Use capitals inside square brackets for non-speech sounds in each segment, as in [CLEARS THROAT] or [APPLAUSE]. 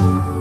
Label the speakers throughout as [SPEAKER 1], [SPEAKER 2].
[SPEAKER 1] And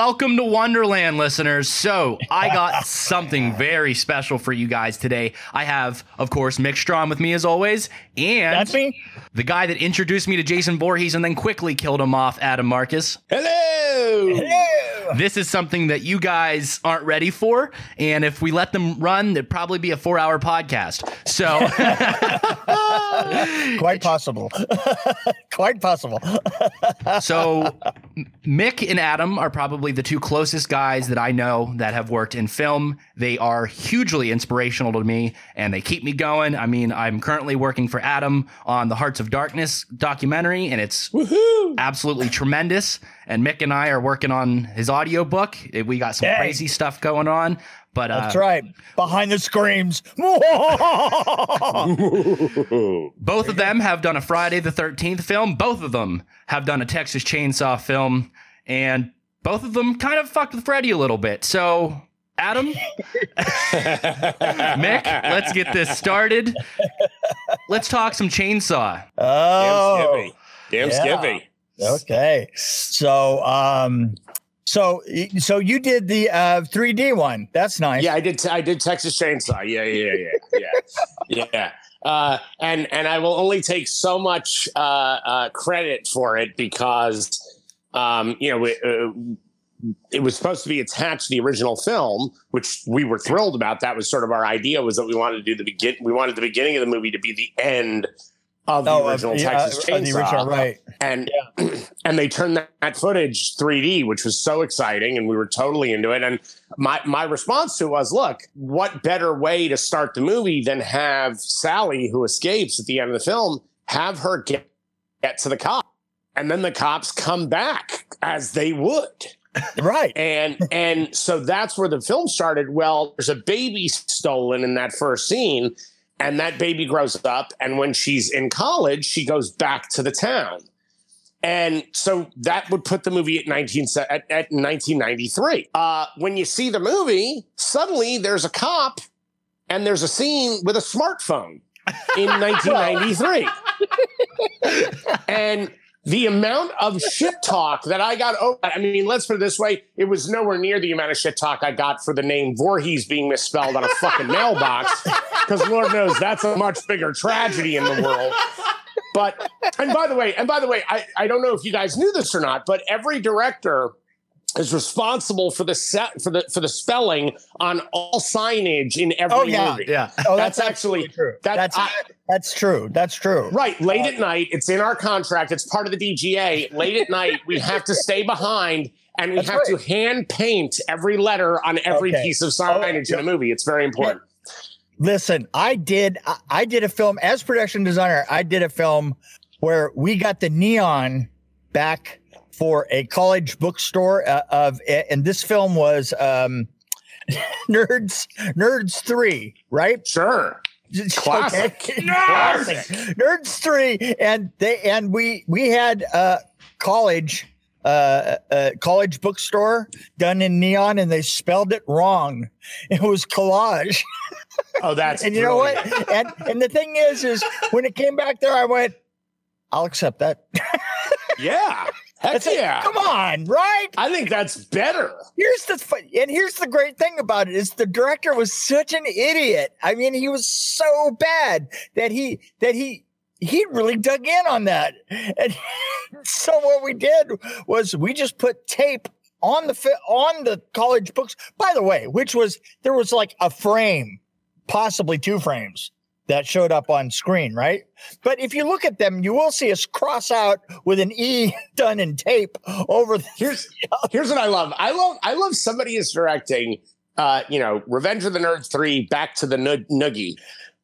[SPEAKER 1] welcome to Wonderland, listeners. So, I got something very special for you guys today. I have, of course, Mick Strawn with me as always, and
[SPEAKER 2] That's me.
[SPEAKER 1] the guy that introduced me to Jason Voorhees and then quickly killed him off, Adam Marcus.
[SPEAKER 3] Hello. [LAUGHS]
[SPEAKER 1] This is something that you guys aren't ready for, and if we let them run, it'd probably be a four-hour podcast. So, [LAUGHS] [LAUGHS]
[SPEAKER 2] Quite possible. Quite possible.
[SPEAKER 1] so Mick and Adam are probably the two closest guys that I know that have worked in film. They are hugely inspirational to me and they keep me going. I mean, I'm currently working for Adam on the Hearts of Darkness documentary and it's
[SPEAKER 3] Woohoo.
[SPEAKER 1] absolutely tremendous. And Mick and I are working on his audiobook. We got some
[SPEAKER 2] Yay.
[SPEAKER 1] crazy stuff going on. But
[SPEAKER 2] That's
[SPEAKER 1] uh,
[SPEAKER 2] right. Behind the screams. [LAUGHS] [LAUGHS]
[SPEAKER 1] both of them have done a Friday the 13th film. Both of them have done a Texas Chainsaw film. And both of them kind of fucked with Freddy a little bit. So, Adam, [LAUGHS] Mick, let's get this started. Let's talk some chainsaw.
[SPEAKER 3] Damn
[SPEAKER 2] oh,
[SPEAKER 3] Skippy. Damn
[SPEAKER 2] Yeah.
[SPEAKER 3] Skippy.
[SPEAKER 2] Okay. So, um, so, so you did the uh, 3D one. That's nice.
[SPEAKER 3] Yeah, I did. I did Texas Chainsaw. Yeah, yeah, yeah, yeah, [LAUGHS] yeah. Uh, and and I will only take so much uh, uh, credit for it because um, you know it, uh, it was supposed to be attached to the original film, which we were thrilled about. That was sort of our idea was that we wanted to do the begin. We wanted the beginning of the movie to be the end of the
[SPEAKER 2] Oh, uh,
[SPEAKER 3] original
[SPEAKER 2] yeah,
[SPEAKER 3] Texas
[SPEAKER 2] uh,
[SPEAKER 3] Chainsaw.
[SPEAKER 2] the original, right?
[SPEAKER 3] and and they turned that, that footage 3D, which was so exciting, and we were totally into it. And my my response to it was, look, what better way to start the movie than have Sally, who escapes at the end of the film, have her get get to the cop, and then the cops come back as they would [LAUGHS]
[SPEAKER 2] Right.
[SPEAKER 3] and and so that's where the film started well there's a baby stolen in that first scene and that baby grows up and when she's in college she goes back to the town and so that would put the movie at 19 at, at 1993 uh, when you see the movie suddenly there's a cop and there's a scene with a smartphone in [LAUGHS] 1993 [LAUGHS] and the amount of shit talk that I got. Oh, I mean, let's put it this way: it was nowhere near the amount of shit talk I got for the name Voorhees being misspelled on a fucking mailbox, because Lord knows that's a much bigger tragedy in the world. But and by the way, and by the way, I, I don't know if you guys knew this or not, but every director is responsible for the set for the for the spelling on all signage in every
[SPEAKER 2] Oh, yeah.
[SPEAKER 3] movie.
[SPEAKER 1] Yeah.
[SPEAKER 2] Oh,
[SPEAKER 3] That's
[SPEAKER 2] that's,
[SPEAKER 3] actually-
[SPEAKER 2] true.
[SPEAKER 3] that-
[SPEAKER 2] that's
[SPEAKER 3] I-
[SPEAKER 2] that's true. That's true.
[SPEAKER 3] Right, late at uh, night, it's in our contract. It's part of the DGA. Late at night, we have to stay behind and we
[SPEAKER 2] That's
[SPEAKER 3] have
[SPEAKER 2] right.
[SPEAKER 3] to hand paint every letter on every
[SPEAKER 2] Okay.
[SPEAKER 3] piece of signage in oh, a movie. It's very important.
[SPEAKER 2] Listen, I did I, I did a film as production designer. I did a film where we got the neon back for a college bookstore uh, of and this film was um [LAUGHS] Nerds Nerds 3, right?
[SPEAKER 3] Sure. Classic.
[SPEAKER 2] Okay.
[SPEAKER 3] Classic.
[SPEAKER 2] Nerds 3 and they and we we had uh college uh, uh college bookstore done in neon and they spelled it wrong. It was collage. [LAUGHS]
[SPEAKER 3] Oh, that's
[SPEAKER 2] And you know what? And and the thing is, is when it came back there, I went, I'll accept that. [LAUGHS]
[SPEAKER 3] Yeah. Heck
[SPEAKER 2] it.
[SPEAKER 3] yeah.
[SPEAKER 2] Come on, right?
[SPEAKER 3] I think that's better.
[SPEAKER 2] Here's the fu- and here's the great thing about it is the director was such an idiot. I mean, he was so bad that he that he he really dug in on that. And [LAUGHS] so what we did was we just put tape on the on the college books. By the way, which was there was like a frame, possibly two frames that showed up on screen, right? But if you look at them, you will see us cross out with an E [LAUGHS] done in tape over the
[SPEAKER 3] Here's [LAUGHS] here's what I love. I love I love somebody is directing uh, you know, Revenge of the Nerds 3 back to the Nug-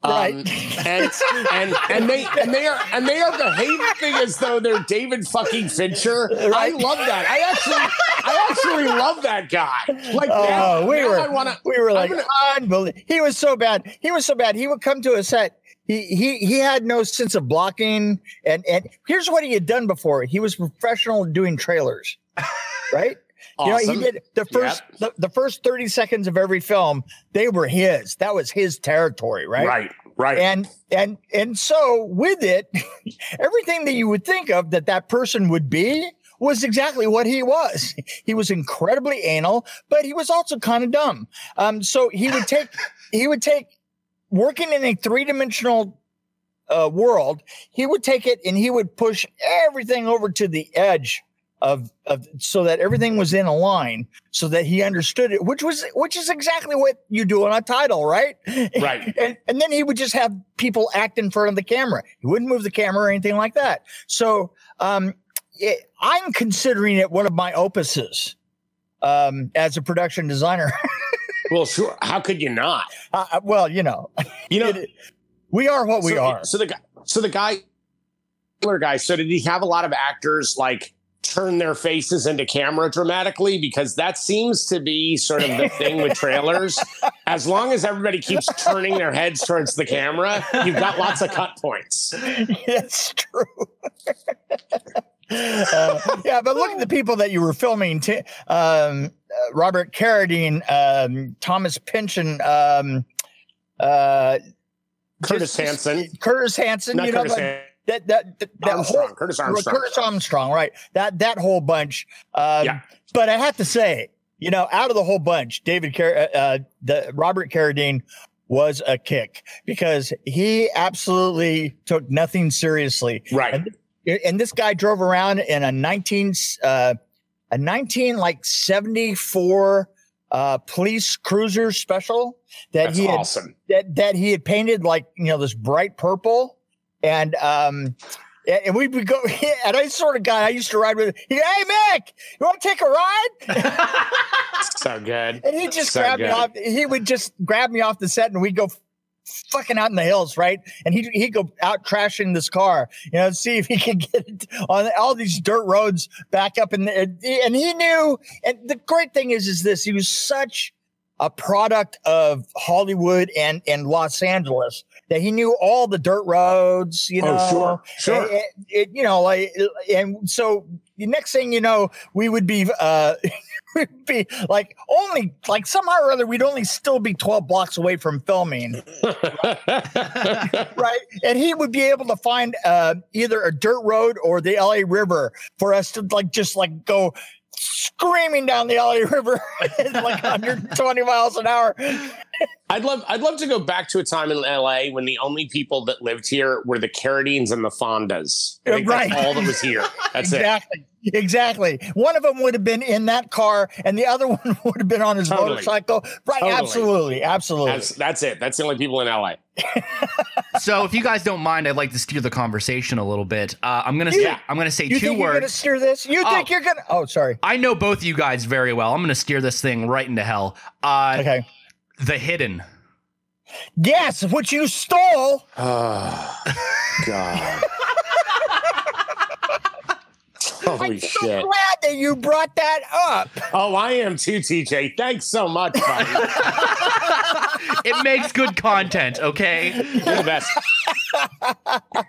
[SPEAKER 3] Noogie. Um,
[SPEAKER 2] Right.
[SPEAKER 3] and and and they and they are and they are behaving as though they're David fucking Fincher. I love that. I actually I really love that guy. Like,
[SPEAKER 2] Oh,
[SPEAKER 3] now,
[SPEAKER 2] we
[SPEAKER 3] now
[SPEAKER 2] were-
[SPEAKER 3] I want to.
[SPEAKER 2] We were like,
[SPEAKER 3] gonna-
[SPEAKER 2] unbelievable. He was so bad. He was so bad. He would come to a set. He he he had no sense of blocking. And and here's what he had done before. He was professional doing trailers, right? You know, he did the first the, the first 30 seconds of every film, they were his. That was his territory, right?
[SPEAKER 3] Right, right.
[SPEAKER 2] And and and so with it, [LAUGHS] everything that you would think of that that person would be was exactly what he was. [LAUGHS] He was incredibly anal, but he was also kind of dumb. Um, so he would take [LAUGHS] he would take working in a three dimensional uh, world. He would take it and he would push everything over to the edge of of so that everything was in a line, so that he understood it, which was which is exactly what you do on a title, right?
[SPEAKER 3] Right. [LAUGHS]
[SPEAKER 2] and and then he would just have people act in front of the camera. He wouldn't move the camera or anything like that. So um, it, I'm considering it one of my opuses um, as a production designer. [LAUGHS]
[SPEAKER 3] well, sure. How could you not?
[SPEAKER 2] uh, well, you know,
[SPEAKER 3] You know, [LAUGHS]
[SPEAKER 2] it- we are what we
[SPEAKER 3] so,
[SPEAKER 2] are.
[SPEAKER 3] So the guy, so the guy, guy. So did he have a lot of actors like turn their faces into camera dramatically? Because that seems to be sort of the thing with trailers. [LAUGHS] As long as everybody keeps turning their heads towards the camera, you've got lots of cut points.
[SPEAKER 2] That's true. [LAUGHS] Uh, yeah, but look at the people that you were filming. T- um, uh, Robert Carradine, um, Thomas Pynchon, um, uh,
[SPEAKER 3] Curtis Hanson,
[SPEAKER 2] Curtis Hanson.
[SPEAKER 3] not
[SPEAKER 2] you know,
[SPEAKER 3] Curtis
[SPEAKER 2] like, that that that, that
[SPEAKER 3] Armstrong,
[SPEAKER 2] whole
[SPEAKER 3] Curtis Armstrong.
[SPEAKER 2] Curtis Armstrong, right? That that whole bunch. Um,
[SPEAKER 3] Yeah.
[SPEAKER 2] But I have to say, you know, out of the whole bunch, David Car- uh, uh, the Robert Carradine was a kick because he absolutely took nothing seriously.
[SPEAKER 3] Right.
[SPEAKER 2] And, and this guy drove around in a 19 uh, a 19 like 74 uh police cruiser special that
[SPEAKER 3] That's
[SPEAKER 2] he had
[SPEAKER 3] awesome.
[SPEAKER 2] that that he had painted like you know this bright purple and um and we would go [LAUGHS] and I sort of got I used to ride with he, hey Mick you want to take a ride? [LAUGHS]
[SPEAKER 3] So good.
[SPEAKER 2] and he just
[SPEAKER 3] So
[SPEAKER 2] grabbed me off he would just grab me off the set and we'd go fucking out in the hills right? And he he'd go out trashing this car you know see if he could get it on all these dirt roads back up in the and he knew and the great thing is is this he was such a product of Hollywood and and Los Angeles that he knew all the dirt roads, you know.
[SPEAKER 3] Oh, sure, sure.
[SPEAKER 2] It, it- you know, like, and so the next thing you know, we would be, uh, [LAUGHS] we'd be like only like somehow or other, we'd only still be twelve blocks away from filming, [LAUGHS] right? And he would be able to find uh, either a dirt road or the LA River for us to like just like go screaming down the LA River [LAUGHS] at like 120 miles an hour.
[SPEAKER 3] I'd love I'd love to go back to a time in LA when the only people that lived here were the Carradines and the Fondas. I think
[SPEAKER 2] Right.
[SPEAKER 3] that's all that was here. [LAUGHS] That's it.
[SPEAKER 2] Exactly. Exactly. One of them would have been in that car, and the other [LAUGHS] one would have been on his
[SPEAKER 3] Totally.
[SPEAKER 2] motorcycle. Right.
[SPEAKER 3] Totally.
[SPEAKER 2] Absolutely. Absolutely.
[SPEAKER 3] That's, that's it. That's the only people in LA. [LAUGHS]
[SPEAKER 1] so if you guys don't mind, I'd like to steer the conversation a little bit. Uh, I'm gonna say
[SPEAKER 3] Yeah.
[SPEAKER 1] I'm gonna say
[SPEAKER 2] you
[SPEAKER 1] two
[SPEAKER 2] think you're gonna
[SPEAKER 1] words.
[SPEAKER 2] steer this? You
[SPEAKER 1] Oh.
[SPEAKER 2] think you're gonna? Oh, sorry.
[SPEAKER 1] I know both of you guys very well. I'm gonna steer this thing right into hell. Uh,
[SPEAKER 2] Okay.
[SPEAKER 1] The hidden.
[SPEAKER 2] Yes, what you stole.
[SPEAKER 3] Oh God. [LAUGHS] Holy
[SPEAKER 2] I'm so
[SPEAKER 3] shit.
[SPEAKER 2] glad that you brought that up.
[SPEAKER 3] Oh, I am too, TJ. Thanks so much, buddy. [LAUGHS]
[SPEAKER 1] It makes good content. Okay.
[SPEAKER 3] You're the best.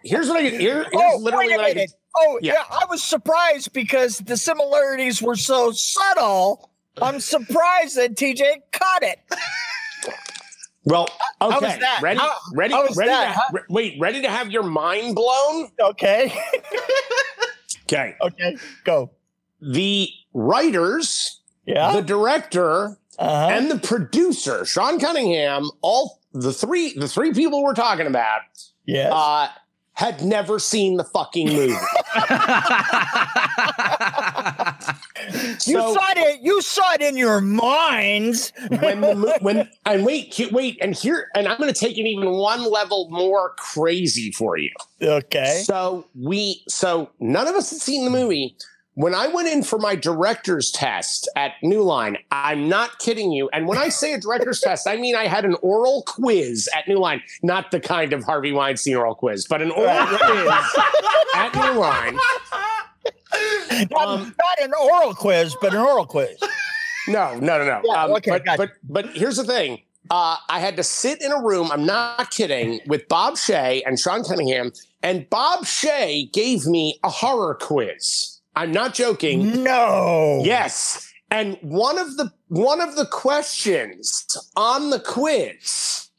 [SPEAKER 3] Here's what I can here, here's
[SPEAKER 2] Oh,
[SPEAKER 3] literally
[SPEAKER 2] wait a
[SPEAKER 3] what I can.
[SPEAKER 2] Oh, yeah.
[SPEAKER 3] Yeah.
[SPEAKER 2] I was surprised because the similarities were so subtle. I'm surprised that TJ caught it.
[SPEAKER 3] Well,
[SPEAKER 2] was
[SPEAKER 3] okay.
[SPEAKER 2] that?
[SPEAKER 3] Ready?
[SPEAKER 2] How-
[SPEAKER 3] ready?
[SPEAKER 2] how was
[SPEAKER 3] ready
[SPEAKER 2] that?
[SPEAKER 3] to
[SPEAKER 2] How-
[SPEAKER 3] re- wait, ready to have your mind blown?
[SPEAKER 2] Okay. [LAUGHS]
[SPEAKER 3] Okay.
[SPEAKER 2] okay. Go.
[SPEAKER 3] The writers,
[SPEAKER 2] Yeah.
[SPEAKER 3] the director,
[SPEAKER 2] uh-huh.
[SPEAKER 3] and the producer, Sean Cunningham, all the three the three people we're talking about,
[SPEAKER 2] yes.
[SPEAKER 3] uh, had never seen the fucking movie. [LAUGHS]
[SPEAKER 2] you saw it. You saw it in your minds.
[SPEAKER 3] when the mo- when and wait wait and here and I'm going to take it even one level more crazy for you.
[SPEAKER 2] Okay.
[SPEAKER 3] So we so none of us had seen the movie. When I went in for my director's test at New Line, I'm not kidding you. And when I say a director's test, I mean I had an oral quiz at New Line, not the kind of Harvey Weinstein oral quiz, but an oral quiz at New Line. [LAUGHS]
[SPEAKER 2] Not,
[SPEAKER 3] Um,
[SPEAKER 2] not an oral quiz, but an oral quiz.
[SPEAKER 3] No, no, no, no.
[SPEAKER 2] Yeah,
[SPEAKER 3] um,
[SPEAKER 2] okay,
[SPEAKER 3] but,
[SPEAKER 2] gotcha.
[SPEAKER 3] but but here's the thing. Uh, I had to sit in a room. I'm not kidding. With Bob Shaye and Sean Cunningham, and Bob Shaye gave me a horror quiz. I'm not joking.
[SPEAKER 2] No.
[SPEAKER 3] Yes, and one of the one of the questions on the quiz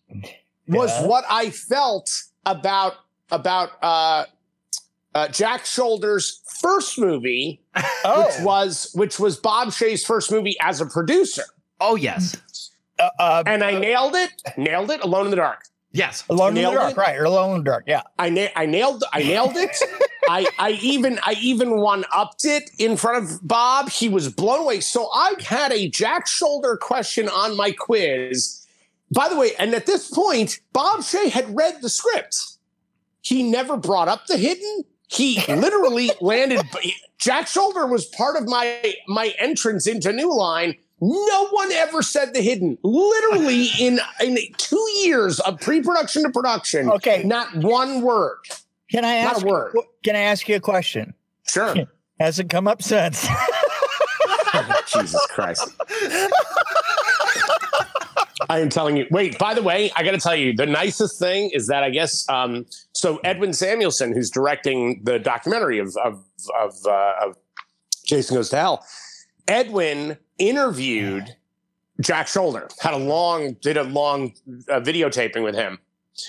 [SPEAKER 3] was
[SPEAKER 2] Yeah.
[SPEAKER 3] what I felt about about uh, uh, Jack Sholder's first movie, [LAUGHS]
[SPEAKER 2] Oh.
[SPEAKER 3] which was which was Bob Shaye's first movie as a producer.
[SPEAKER 1] Oh yes,
[SPEAKER 2] uh, uh,
[SPEAKER 3] And I nailed it. Nailed it. Alone in the dark.
[SPEAKER 1] Yes.
[SPEAKER 2] Alone in the dark,
[SPEAKER 3] it?
[SPEAKER 2] right? Or Alone in the dark, yeah.
[SPEAKER 3] I na- I nailed. I nailed it. [LAUGHS] I I even I even one upped it in front of Bob. He was blown away. So I had a Jack Sholder question on my quiz. By the way, and at this point, Bob Shaye had read the script. He never brought up the hidden. He [LAUGHS] literally landed. Jack Sholder was part of my my entrance into New Line. No one ever said the hidden. Literally [LAUGHS] in in two years of pre-production to production,
[SPEAKER 2] Okay.
[SPEAKER 3] not one word.
[SPEAKER 2] Can I ask?
[SPEAKER 3] Not a word.
[SPEAKER 2] Can I ask you a question?
[SPEAKER 3] Sure. [LAUGHS]
[SPEAKER 2] Has it come up since? [LAUGHS]
[SPEAKER 3] Jesus Christ. I am telling you. Wait, by the way, I got to tell you, the nicest thing is that I guess um, so. Edwin Samuelson, who's directing the documentary of of of, uh, of Jason Goes to Hell, Edwin interviewed Jack Sholder, had a long did a long uh, videotaping with him,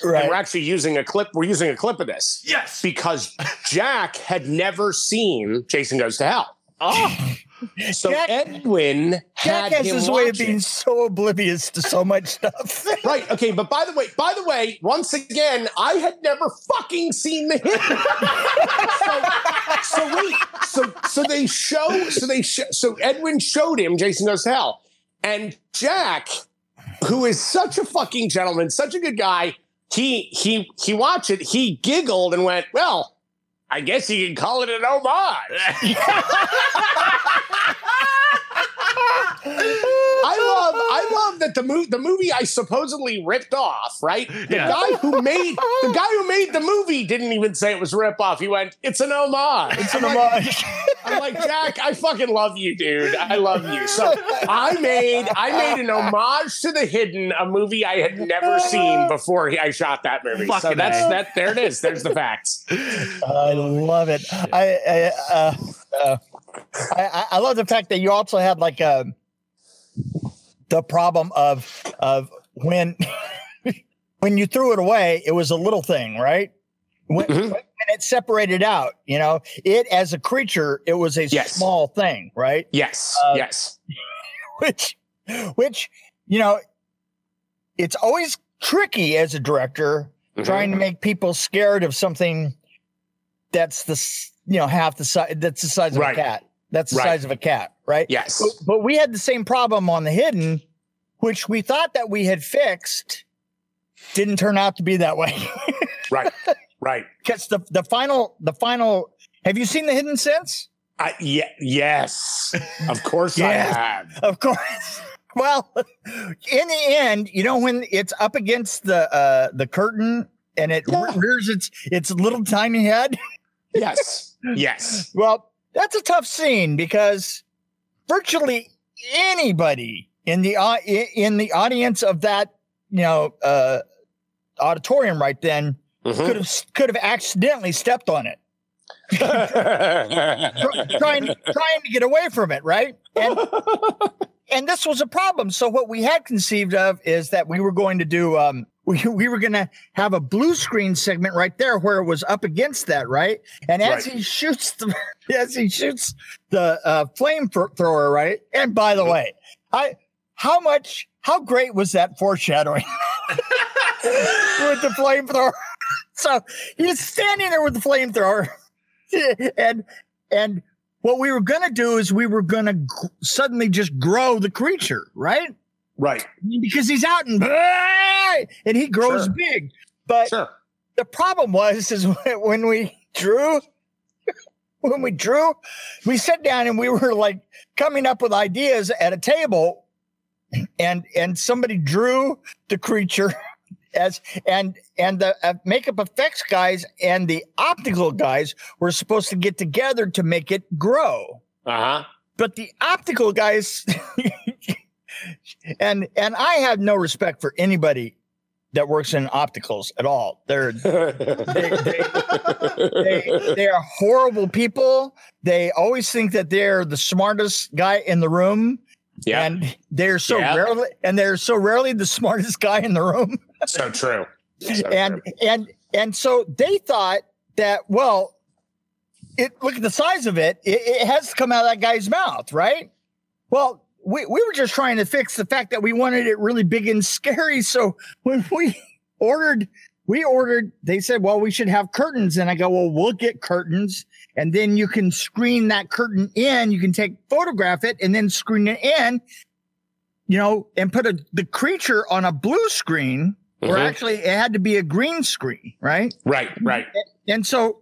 [SPEAKER 3] and we're actually using a clip. We're using a clip of this
[SPEAKER 1] Yes.
[SPEAKER 3] because [LAUGHS] Jack had never seen Jason Goes to Hell.
[SPEAKER 1] Oh,
[SPEAKER 3] So
[SPEAKER 2] Jack-
[SPEAKER 3] Edwin
[SPEAKER 2] Jack
[SPEAKER 3] had
[SPEAKER 2] has
[SPEAKER 3] him
[SPEAKER 2] his way of
[SPEAKER 3] watch it.
[SPEAKER 2] being so oblivious to so much stuff. [LAUGHS]
[SPEAKER 3] Right. Okay. But by the way, by the way, once again, I had never fucking seen the hit. [LAUGHS] so, so wait. So so they show. So they show. So Edwin showed him Jason Goes to Hell, and Jack, who is such a fucking gentleman, such a good guy, he he he watched it. He giggled and went, "Well." I guess you can call it an homage. [LAUGHS] I love, I love that the movie, the movie I supposedly ripped off, right? The
[SPEAKER 1] Yeah.
[SPEAKER 3] guy who made the guy who made the movie didn't even say it was rip off. He went, "It's an homage."
[SPEAKER 2] It's an homage.
[SPEAKER 3] I'm like, Jack, I fucking love you, dude. I love you. So I made, I made an homage to the hidden, a movie I had never seen before I shot that movie. so
[SPEAKER 1] Fucking
[SPEAKER 3] that's
[SPEAKER 1] A.
[SPEAKER 3] that. There it is. There's the facts.
[SPEAKER 2] I love it. I I, uh, uh, I I- I love the fact that you also had like a the problem of of when [LAUGHS] when you threw it away, it was a little thing, right? When,
[SPEAKER 3] Mhm.
[SPEAKER 2] when it separated out, you know, it as a creature, it was a
[SPEAKER 3] Yes.
[SPEAKER 2] small thing, right?
[SPEAKER 3] Yes.
[SPEAKER 2] Uh,
[SPEAKER 3] yes. [LAUGHS]
[SPEAKER 2] which which you know it's always tricky as a director
[SPEAKER 3] Mhm.
[SPEAKER 2] trying to make people scared of something that's the you know half the size that's the size of
[SPEAKER 3] Right.
[SPEAKER 2] a cat that's the
[SPEAKER 3] Right.
[SPEAKER 2] size of a cat right
[SPEAKER 3] Yes.
[SPEAKER 2] but, but we had the same problem on the hidden which we thought that we had fixed didn't turn out to be that way [LAUGHS]
[SPEAKER 3] Right. Right.
[SPEAKER 2] because the the final the final have you seen the hidden since
[SPEAKER 3] I, yeah, yes, of course
[SPEAKER 2] Yes.
[SPEAKER 3] I have.
[SPEAKER 2] Of course. [LAUGHS] Well, in the end, you know when it's up against the uh the curtain and it
[SPEAKER 3] Yeah.
[SPEAKER 2] rears its its little tiny head. [LAUGHS]
[SPEAKER 3] Yes, yes,
[SPEAKER 2] Well, that's a tough scene because virtually anybody in the in the audience of that, you know, uh auditorium right then
[SPEAKER 3] Mhm.
[SPEAKER 2] could have could have accidentally stepped on it. [LAUGHS] trying trying to get away from it, right? And [LAUGHS] and this was a problem. So what we had conceived of is that we were going to do um we, we were going to have a blue screen segment right there where it was up against that, right? And as
[SPEAKER 3] Right.
[SPEAKER 2] he shoots the [LAUGHS] as he shoots the uh, flamethrower, right? And by the way, I how much how great was that foreshadowing [LAUGHS] with the flamethrower? [LAUGHS] So he's standing there with the flamethrower, and and what we were gonna do is we were gonna g- suddenly just grow the creature, right?
[SPEAKER 3] Right,
[SPEAKER 2] Because he's out and and he grows
[SPEAKER 3] Sure.
[SPEAKER 2] big. But
[SPEAKER 3] sure.
[SPEAKER 2] the problem was is [LAUGHS] when we drew [LAUGHS] when we drew we sat down and we were like coming up with ideas at a table and and somebody drew the creature [LAUGHS] as and and the uh, makeup effects guys and the optical guys were supposed to get together to make it grow
[SPEAKER 3] Uh huh.
[SPEAKER 2] but the optical guys and and I have no respect for anybody that works in opticals at all. They're [LAUGHS] they, they, they, they are horrible people. They always think that they're the smartest guy in the room.
[SPEAKER 3] yeah,
[SPEAKER 2] And they're so
[SPEAKER 3] Yeah.
[SPEAKER 2] rarely and they're so rarely the smartest guy in the room.
[SPEAKER 3] so true. So [LAUGHS]
[SPEAKER 2] and
[SPEAKER 3] true.
[SPEAKER 2] and and so they thought that well it look at the size of it, it it has to come out of that guy's mouth right well we, we were just trying to fix the fact that we wanted it really big and scary [LAUGHS] so when we ordered we ordered they said well we should have curtains and i go well we'll get curtains and then you can screen that curtain in you can take photograph it and then screen it in you know and put a, the creature on a blue screen or
[SPEAKER 3] Mhm.
[SPEAKER 2] actually it had to be a green screen, right?
[SPEAKER 3] Right, right.
[SPEAKER 2] And so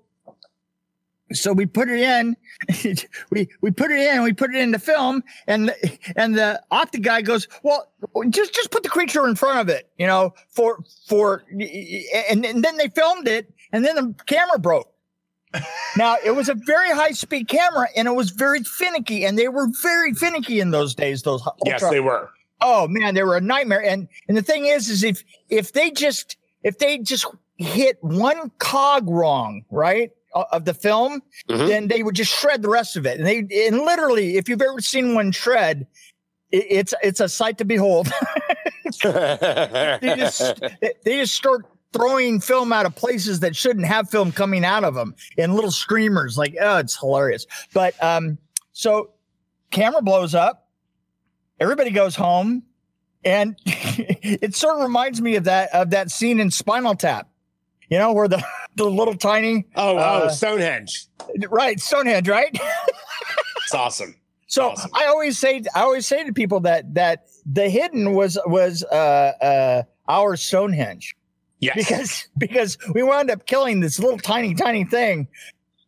[SPEAKER 2] so we put it in, [LAUGHS] we we put it in, we put it in the film, and the, and the optic guy goes, well, just just put the creature in front of it, you know, for for and, and then they filmed it, and then the camera broke. [LAUGHS] now it was a very high speed camera, and it was very finicky, and they were very finicky in those days. Those
[SPEAKER 3] Yes, they were.
[SPEAKER 2] oh man they were a nightmare and and the thing is is if if they just if they just hit one cog wrong right of the film
[SPEAKER 3] Mhm.
[SPEAKER 2] then they would just shred the rest of it. And they and literally if you've ever seen one shred it, it's it's a sight to behold. [LAUGHS] They just [LAUGHS] they just start throwing film out of places that shouldn't have film coming out of them in little streamers like oh it's hilarious. But um so camera blows up. Everybody goes home. And [LAUGHS] it sort of reminds me of that of that scene in spinal tap you know where the [LAUGHS] the little tiny
[SPEAKER 3] oh,
[SPEAKER 2] Uh,
[SPEAKER 3] oh, Stonehenge.
[SPEAKER 2] right stonehenge right
[SPEAKER 3] It's awesome.
[SPEAKER 2] So
[SPEAKER 3] Awesome.
[SPEAKER 2] I always say I always say to people that that the hidden was was uh uh our Stonehenge
[SPEAKER 3] Yes.
[SPEAKER 2] because because we wound up killing this little tiny tiny thing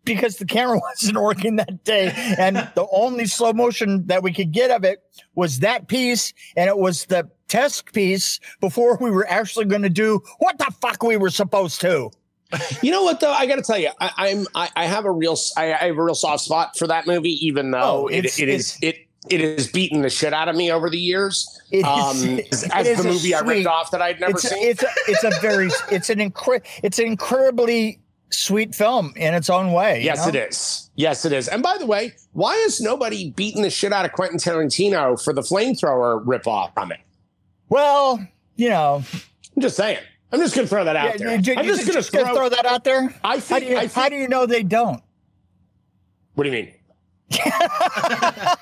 [SPEAKER 2] because the camera [LAUGHS] wasn't working that day and the only slow motion that we could get of it was that piece and it was the test piece before we were actually going to do what the fuck we were supposed to. [LAUGHS]
[SPEAKER 3] You know what though? I got to tell you, I, I'm I, I have a real I, I have a real soft spot for that movie, even though
[SPEAKER 2] Oh,
[SPEAKER 3] it, it is it it has beaten the shit out of me over the years.
[SPEAKER 2] It is-
[SPEAKER 3] um, [LAUGHS] as the
[SPEAKER 2] a
[SPEAKER 3] movie I ripped off that I'd never
[SPEAKER 2] it's a,
[SPEAKER 3] seen.
[SPEAKER 2] it's a, it's a very [LAUGHS] it's an incre- it's an incredibly sweet film in its own way. you
[SPEAKER 3] yes,
[SPEAKER 2] know?
[SPEAKER 3] it is. Yes, it is. And by the way, why is nobody beating the shit out of Quentin Tarantino for the flamethrower ripoff from it?
[SPEAKER 2] Well, you know,
[SPEAKER 3] I'm just saying. I'm just gonna throw that out
[SPEAKER 2] yeah,
[SPEAKER 3] there.
[SPEAKER 2] you-
[SPEAKER 3] I'm just gonna
[SPEAKER 2] just gonna
[SPEAKER 3] throw.
[SPEAKER 2] throw that out there.
[SPEAKER 3] I
[SPEAKER 2] How
[SPEAKER 3] think.
[SPEAKER 2] do you
[SPEAKER 3] think
[SPEAKER 2] how do you know they don't?
[SPEAKER 3] what do you mean? [LAUGHS]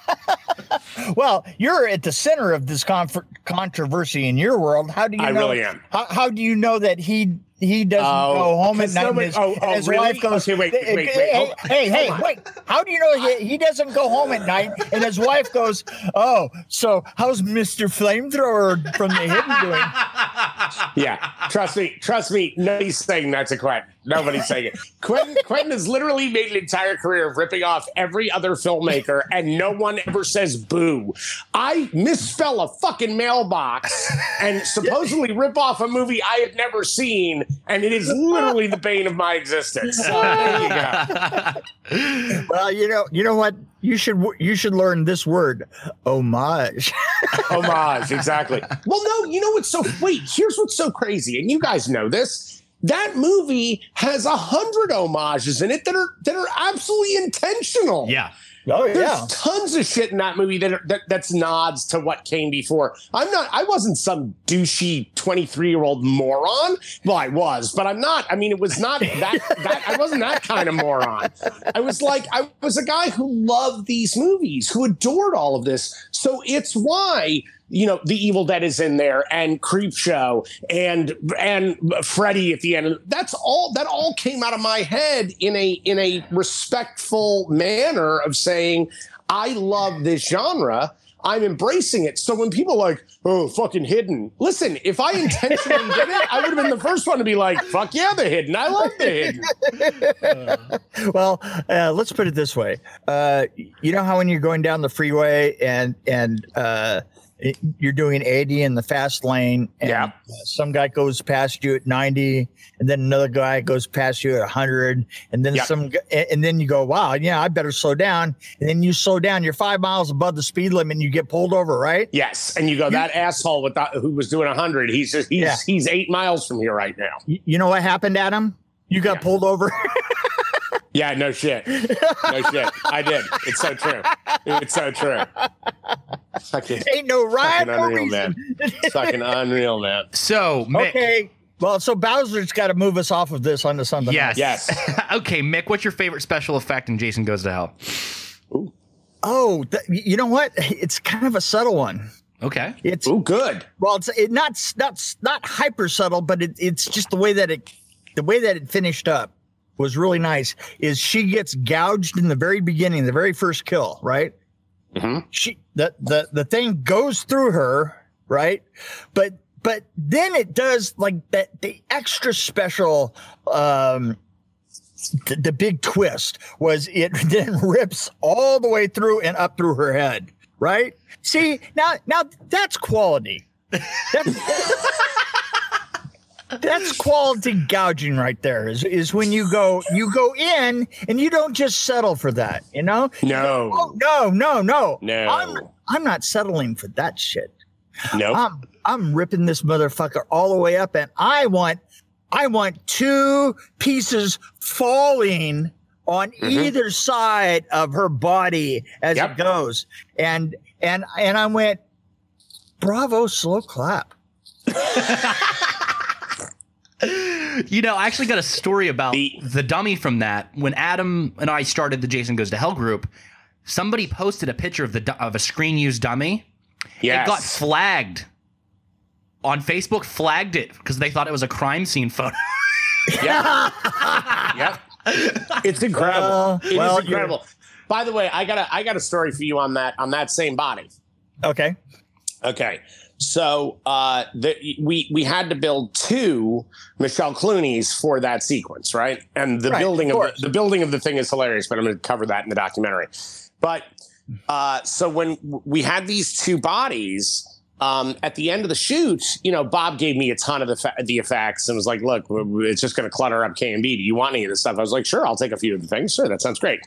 [SPEAKER 2] Well, you're at the center of this conf- controversy in your world. How do you
[SPEAKER 3] I
[SPEAKER 2] know?
[SPEAKER 3] really am.
[SPEAKER 2] How, how do you know that he he doesn't
[SPEAKER 3] Oh,
[SPEAKER 2] go home at night
[SPEAKER 3] nobody-
[SPEAKER 2] his,
[SPEAKER 3] oh, oh,
[SPEAKER 2] his
[SPEAKER 3] really?
[SPEAKER 2] wife goes?
[SPEAKER 3] Okay, wait,
[SPEAKER 2] "Hey,
[SPEAKER 3] wait, wait,
[SPEAKER 2] Hey, hey, hey, wait! How do you know he, he doesn't go home at night and his wife goes? Oh, so how's Mister Flamethrower from the Hidden doing? [LAUGHS]
[SPEAKER 3] Yeah, trust me, trust me. Nobody's saying that's a Quentin. Nobody's saying it. Quentin, Quentin has literally made an entire career of ripping off every other filmmaker, and no one ever says boo. I misspell a fucking mailbox and [LAUGHS] supposedly rip off a movie I have never seen, and it is literally the bane of my existence. So you. [LAUGHS]
[SPEAKER 2] Well, you know, you know what? You should you should learn this word, homage.
[SPEAKER 3] homage exactly [LAUGHS] well no you know what's so wait here's what's so crazy and you guys know this that movie has a hundred homages in it that are that are absolutely intentional
[SPEAKER 1] yeah.
[SPEAKER 2] Oh
[SPEAKER 3] there's tons of shit in that movie that, are, that that's nods to what came before. I'm not. I wasn't some douchey 23 year old moron. Well, I was, but I'm not. I mean, it was not [LAUGHS] that. that I wasn't that kind of moron. I was like, I was a guy who loved these movies, who adored all of this. So it's why you know the Evil Dead is in there, and Creepshow, and and Freddy at the end. That's all. That all came out of my head in a in a respectful manner of saying, I love this genre. I'm embracing it. So when people are like, oh, fucking hidden. Listen, if I intentionally [LAUGHS] did it, I would have been the first one to be like, fuck yeah, the hidden. I love the hidden. [LAUGHS]
[SPEAKER 2] well, uh, let's put it this way. Uh, you know how when you're going down the freeway and and uh, it- you're doing 80 in the fast lane, and
[SPEAKER 3] Yeah.
[SPEAKER 2] uh, some guy goes past you at 90, and then another guy goes past you at 100, and then
[SPEAKER 3] Yeah.
[SPEAKER 2] some, and then you go, wow, yeah, I better slow down, and then you slow down. You're five miles above the speed limit, and you get pulled over, right?
[SPEAKER 3] Yes, and you go that asshole with that, who was doing hundred. He's just, he's
[SPEAKER 2] Yeah.
[SPEAKER 3] he's eight miles from here right now.
[SPEAKER 2] You know what happened, Adam? You got pulled over. [LAUGHS]
[SPEAKER 3] Yeah, no shit, no shit. I did. It's so true. It's so true. Fucking, [LAUGHS]
[SPEAKER 2] Ain't no rhyme
[SPEAKER 3] fucking
[SPEAKER 2] or
[SPEAKER 3] unreal,
[SPEAKER 2] reason.
[SPEAKER 3] man. Fucking [LAUGHS] unreal, man.
[SPEAKER 1] So, Mick.
[SPEAKER 2] Okay. Well, so Bowser's got to move us off of this onto something.
[SPEAKER 1] Yes.
[SPEAKER 2] else.
[SPEAKER 3] Yes. [LAUGHS]
[SPEAKER 1] okay, Mick, what's your favorite special effect in Jason Goes to Hell?
[SPEAKER 2] Oh, th- you know what? It's kind of a subtle one.
[SPEAKER 1] Okay.
[SPEAKER 2] It's
[SPEAKER 3] Ooh, good.
[SPEAKER 2] well, it's it not not not hyper subtle, but it, it's just the way that it the way that it finished up was really nice. Is she gets gouged in the very beginning, the very first kill, right?
[SPEAKER 3] Mhm.
[SPEAKER 2] She the the the thing goes through her, right? But but then it does like that the extra special um the, the big twist was it [LAUGHS] then rips all the way through and up through her head right see now now that's quality that's, [LAUGHS] that's quality gouging right there is, is when you go you go in and you don't just settle for that you know
[SPEAKER 3] No.
[SPEAKER 2] oh no no no
[SPEAKER 3] No.
[SPEAKER 2] i'm i'm not settling for that shit
[SPEAKER 3] No.
[SPEAKER 2] I'm I'm ripping this motherfucker all the way up, and I want I want two pieces falling on
[SPEAKER 3] Mhm.
[SPEAKER 2] either side of her body as
[SPEAKER 3] Yep.
[SPEAKER 2] it goes. And and and I went, bravo, slow clap. [LAUGHS]
[SPEAKER 1] You know, I actually got a story about
[SPEAKER 3] The-
[SPEAKER 1] the dummy from that. When Adam and I started the Jason Goes to Hell group, somebody posted a picture of the of a screen used dummy.
[SPEAKER 3] yes.
[SPEAKER 1] It got flagged on Facebook. Flagged it because they thought it was a crime scene photo. [LAUGHS]
[SPEAKER 3] Yep. yep. It's incredible.
[SPEAKER 2] Well,
[SPEAKER 3] It is
[SPEAKER 2] well, you're-
[SPEAKER 3] incredible. By the way, I got a I got a story for you on that on that same body.
[SPEAKER 2] Okay.
[SPEAKER 3] Okay. So uh, the, we we had to build two Michelle Clunie's for that sequence, right? And the
[SPEAKER 2] Right,
[SPEAKER 3] building
[SPEAKER 2] of
[SPEAKER 3] of, the, the building of the thing is hilarious, but I'm going to cover that in the documentary. But uh, so when we had these two bodies. Um, at the end of the shoot, you know, Bob gave me a ton of the fa- the effects and was like, "Look, it's just going to clutter up K and B. Do you want any of this stuff?" I was like, "Sure, I'll take a few of the things. Sure, that sounds great."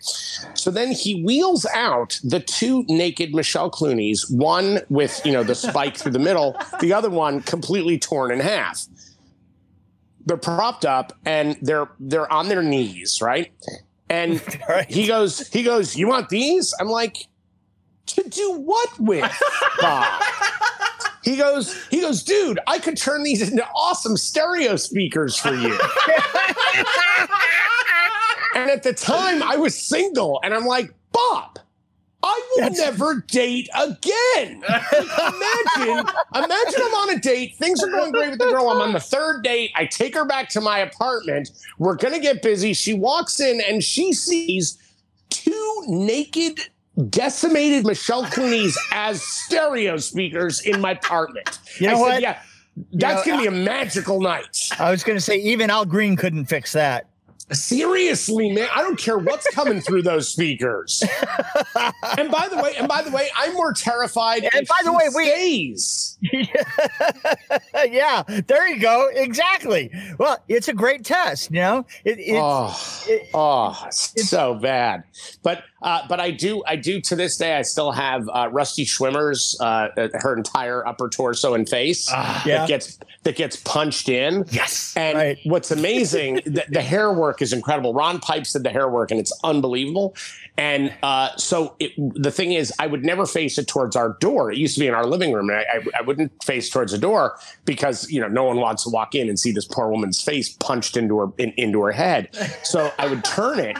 [SPEAKER 3] So then he wheels out the two naked Michelle Clunie's, one with, you know, the spike through the middle, the other one completely torn in half. They're propped up and they're they're on their knees, right? And [LAUGHS]
[SPEAKER 2] right.
[SPEAKER 3] he goes, he goes, "You want these?" I'm like, "To do what with?" Bob? [LAUGHS] He goes, he goes, dude, I could turn these into awesome stereo speakers for you. and at the time, I was single, and I'm like, Bob, I will
[SPEAKER 2] That's-
[SPEAKER 3] never date again. imagine, imagine I'm on a date. Things are going great with the girl. I'm on the third date. I take her back to my apartment. We're gonna get busy. She walks in and she sees two naked, decimated Michelle Clunie's as stereo speakers in my apartment.
[SPEAKER 2] You know
[SPEAKER 3] I
[SPEAKER 2] what?
[SPEAKER 3] Said, yeah, that's
[SPEAKER 2] know,
[SPEAKER 3] gonna be a magical night.
[SPEAKER 2] I was gonna say even Al Green couldn't fix that.
[SPEAKER 3] Seriously, man, I don't care what's coming through those speakers. and by the way, and by the way, I'm more terrified.
[SPEAKER 2] And by the way, we-
[SPEAKER 3] stays. [LAUGHS]
[SPEAKER 2] yeah, there you go. Exactly. Well, it's a great test. You know, it, ah, it, ah,
[SPEAKER 3] oh,
[SPEAKER 2] it-
[SPEAKER 3] oh, it's so bad. But uh, but I do I do to this day I still have uh, Rusty Schwimmer's uh, her entire upper torso and face
[SPEAKER 1] Ah,
[SPEAKER 2] Yeah.
[SPEAKER 3] that gets that gets punched in.
[SPEAKER 1] Yes.
[SPEAKER 3] And
[SPEAKER 2] Right. [LAUGHS]
[SPEAKER 3] what's amazing, the, the hair work is incredible. Ron Pipes did the hair work, and it's unbelievable. And uh, so it, the thing is, I would never face it towards our door. It used to be in our living room, and I, I, I wouldn't face towards the door because you know no one wants to walk in and see this poor woman's face punched into her in, into her head. So I would turn it.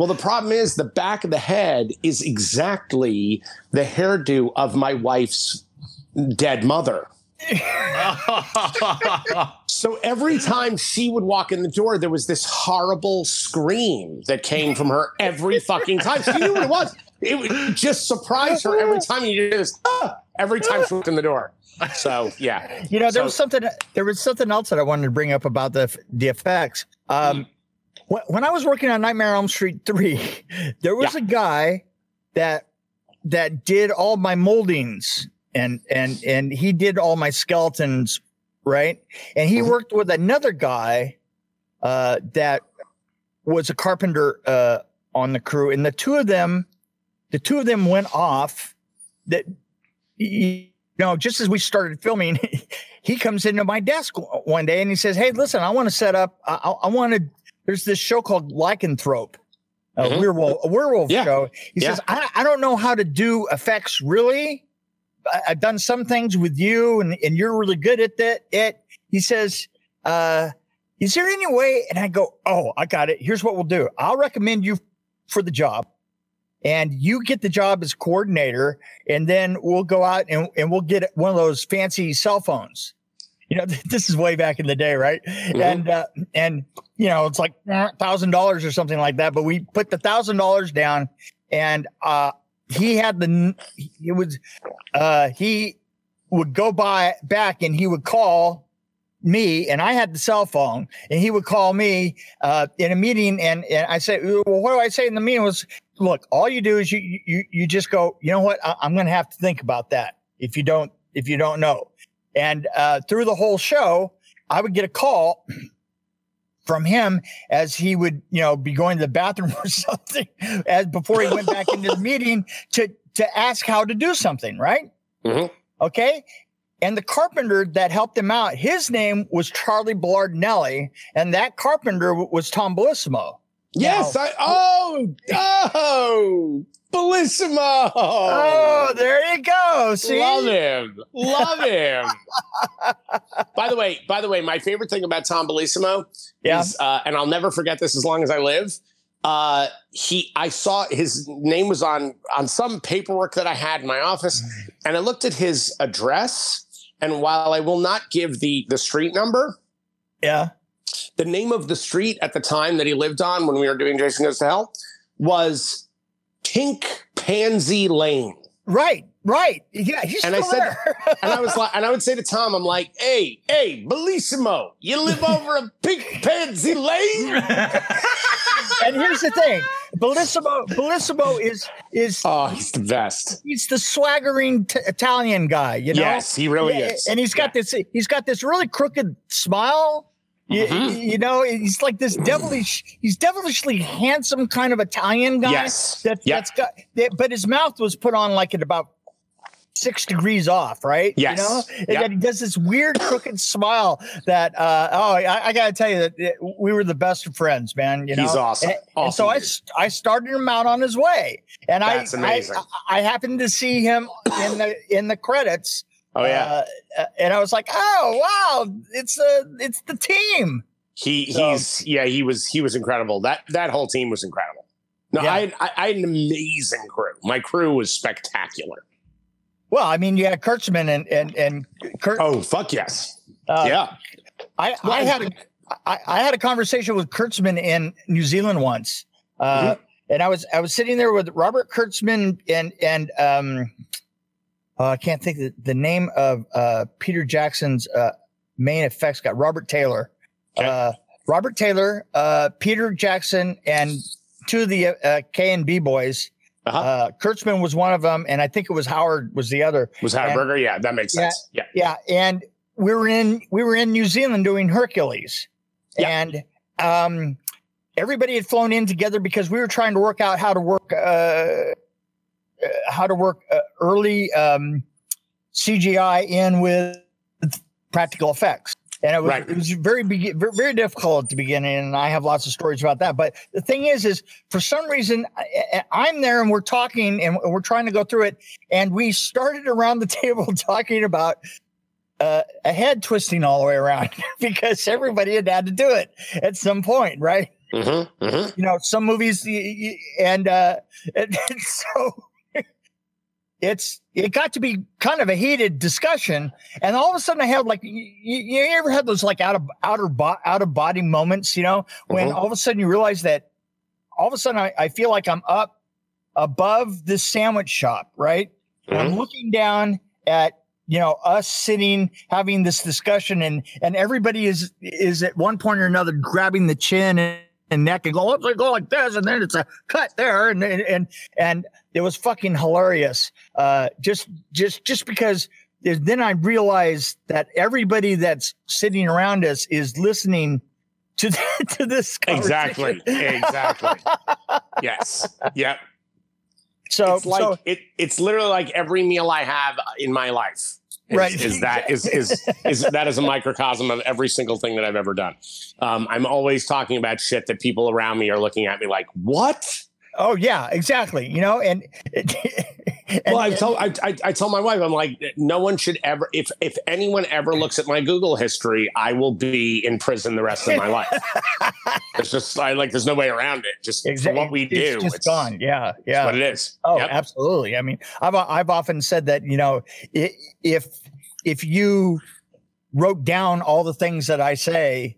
[SPEAKER 3] Well, the problem is the back of the head is exactly the hairdo of my wife's dead mother. [LAUGHS] So every time she would walk in the door, there was this horrible scream that came from her every fucking time. She knew what it was. It would just surprise her every time you did this. "Ah," every time she walked in the door. So yeah,
[SPEAKER 2] you know, there
[SPEAKER 3] So-
[SPEAKER 2] was something. There was something else that I wanted to bring up about the the effects. Um, when, when I was working on Nightmare on Elm Street [LAUGHS] three, there was
[SPEAKER 3] Yeah.
[SPEAKER 2] a guy that that did all my moldings and and and he did all my skeletons, right? And he
[SPEAKER 3] Mhm.
[SPEAKER 2] worked with another guy uh, that was a carpenter uh, on the crew, and the two of them, the two of them went off. That you know, just as we started filming, [LAUGHS] he comes into my desk one day and he says, "Hey, listen, I want to set up. I, I, I want to. There's this show called Lycanthrope." A
[SPEAKER 3] Mhm.
[SPEAKER 2] werewolf, a werewolf
[SPEAKER 3] Yeah.
[SPEAKER 2] show. He
[SPEAKER 3] Yeah.
[SPEAKER 2] says, I, I don't know how to do effects really. I, I've done some things with you and, and you're really good at that. It, he says, uh, is there any way? And I go, Oh, I got it. Here's what we'll do. I'll recommend you for the job and you get the job as coordinator. And then we'll go out and, and we'll get one of those fancy cell phones. You know, [LAUGHS] this is way back in the day, right? And, uh, and, you know, it's like thousand dollars or something like that. But we put the thousand dollars down and, uh, he had the, it was, uh, he would go by back and he would call me and I had the cell phone and he would call me, uh, in a meeting. And, and I said, well, what do I say in the meeting was, look, all you do is you, you, you just go, you know what? I, I'm going to have to think about that. If you don't, if you don't know. And, uh, through the whole show, I would get a call [CLEARS THROAT] from him as he would, you know, be going to the bathroom [LAUGHS] or something as before he went back into the meeting to to ask how to do something, right?
[SPEAKER 3] Mhm.
[SPEAKER 2] Okay. And the carpenter that helped him out, his name was Charlie Belardinelli, and that carpenter was Tom Bellissimo.
[SPEAKER 3] Yes, I oh [LAUGHS] oh Bellissimo.
[SPEAKER 2] Oh, there you go. See,
[SPEAKER 3] Love him. Love him. [LAUGHS] by the way, by the way, my favorite thing about Tom Bellissimo
[SPEAKER 2] Yeah.
[SPEAKER 3] is, uh, and I'll never forget this as long as I live. Uh, he, I saw his name was on on some paperwork that I had in my office, and I looked at his address. And while I will not give the the street number,
[SPEAKER 2] yeah,
[SPEAKER 3] the name of the street at the time that he lived on when we were doing Jason Goes to Hell was Pink Pansy Lane.
[SPEAKER 2] right, right. Yeah, he's
[SPEAKER 3] And I said-
[SPEAKER 2] there.
[SPEAKER 3] And I was [LAUGHS] like, and I would say to Tom, I'm like, hey, hey, Bellissimo, you live over a Pink Pansy Lane? [LAUGHS]
[SPEAKER 2] and here's the thing, Bellissimo, Bellissimo is is
[SPEAKER 3] Oh, he's the best.
[SPEAKER 2] he's the swaggering t- Italian guy, you know.
[SPEAKER 3] yes, he really
[SPEAKER 2] Yeah,
[SPEAKER 3] is.
[SPEAKER 2] And he's got this he's got this really crooked smile. You,
[SPEAKER 3] Mhm.
[SPEAKER 2] you know, he's like this devilish, he's devilishly handsome kind of Italian guy.
[SPEAKER 3] yes.
[SPEAKER 2] That,
[SPEAKER 3] Yep.
[SPEAKER 2] That's got, that, but his mouth was put on like at about six degrees off, right?
[SPEAKER 3] Yes.
[SPEAKER 2] You know, and
[SPEAKER 3] Yep.
[SPEAKER 2] then he does this weird crooked smile that, uh, oh, I, I got to tell you that we were the best of friends, man. You know,
[SPEAKER 3] He's awesome.
[SPEAKER 2] And, and
[SPEAKER 3] Awesome
[SPEAKER 2] so I,
[SPEAKER 3] dude.
[SPEAKER 2] I started him out on his way, and
[SPEAKER 3] That's
[SPEAKER 2] I,
[SPEAKER 3] amazing.
[SPEAKER 2] I, I happened to see him in the in the credits.
[SPEAKER 3] Oh, yeah.
[SPEAKER 2] Uh, and I was like, oh wow, it's a it's the team.
[SPEAKER 3] he
[SPEAKER 2] so-
[SPEAKER 3] he's yeah, he was he was incredible. That that whole team was incredible. No,
[SPEAKER 2] Yeah.
[SPEAKER 3] I, had, I I had an amazing crew. My crew was spectacular.
[SPEAKER 2] Well, I mean, you had Kurtzman and and and Kurt.
[SPEAKER 3] Oh, fuck yes.
[SPEAKER 2] uh,
[SPEAKER 3] yeah.
[SPEAKER 2] I, I had a I, I had a conversation with Kurtzman in New Zealand once, uh, and I was I was sitting there with Robert Kurtzman and and um, uh, I can't think the, the name of uh, Peter Jackson's uh, main effects guy, Robert Taylor,
[SPEAKER 3] Okay.
[SPEAKER 2] uh, Robert Taylor, uh, Peter Jackson, and two of the uh, K and B boys.
[SPEAKER 3] Uh-huh.
[SPEAKER 2] Uh, Kurtzman was one of them, and I think it was Howard was the other.
[SPEAKER 3] Was Howard Berger? Yeah, that makes sense. Yeah.
[SPEAKER 2] Yeah, and we were in we were in New Zealand doing Hercules,
[SPEAKER 3] Yeah.
[SPEAKER 2] and um, everybody had flown in together because we were trying to work out how to work uh, how to work uh, early um, CGI in with practical effects. And it was,
[SPEAKER 3] Right.
[SPEAKER 2] it was very, very, difficult at the beginning. And I have lots of stories about that. But the thing is, is for some reason, I, I'm there and we're talking and we're trying to go through it. And we started around the [LAUGHS] table talking about uh, a head twisting all the way around [LAUGHS] because everybody had had to do it at some point, right?
[SPEAKER 3] Mm-hmm, mm-hmm.
[SPEAKER 2] you know some movies and uh [LAUGHS] and so it's it got to be kind of a heated discussion. And all of a sudden i had like you, you ever had those like out of outer bo- out of body moments you know when
[SPEAKER 3] Mhm.
[SPEAKER 2] all of a sudden you realize that all of a sudden I, I feel like i'm up above this sandwich shop right? And i'm looking down at you know us sitting having this discussion and and everybody is is at one point or another grabbing the chin and, and neck and go let's go like this and then it's a cut there and and and, and it was fucking hilarious. Uh, just just just because then I realized that everybody that's sitting around us is listening to [LAUGHS] to this.
[SPEAKER 3] Exactly. Exactly. [LAUGHS] yes. Yep.
[SPEAKER 2] So
[SPEAKER 3] it's like
[SPEAKER 2] so,
[SPEAKER 3] it, it's literally like every meal I have in my life. Is,
[SPEAKER 2] Right.
[SPEAKER 3] Is that is is is [LAUGHS] that is a microcosm of every single thing that I've ever done. Um, I'm always talking about shit that people around me are looking at me like, what?
[SPEAKER 2] Oh yeah, exactly. You know, and, [LAUGHS] and
[SPEAKER 3] well, I tell I, I I tell my wife, I'm like, no one should ever. If if anyone ever looks at my Google history, I will be in prison the rest of my life. [LAUGHS] it's just I like. There's no way around it. Just
[SPEAKER 2] Exactly.
[SPEAKER 3] what we do,
[SPEAKER 2] It's just
[SPEAKER 3] it's,
[SPEAKER 2] gone. Yeah, yeah.
[SPEAKER 3] what it is.
[SPEAKER 2] Oh,
[SPEAKER 3] Yep.
[SPEAKER 2] absolutely. I mean, I've I've often said that you know, if if you wrote down all the things that I say,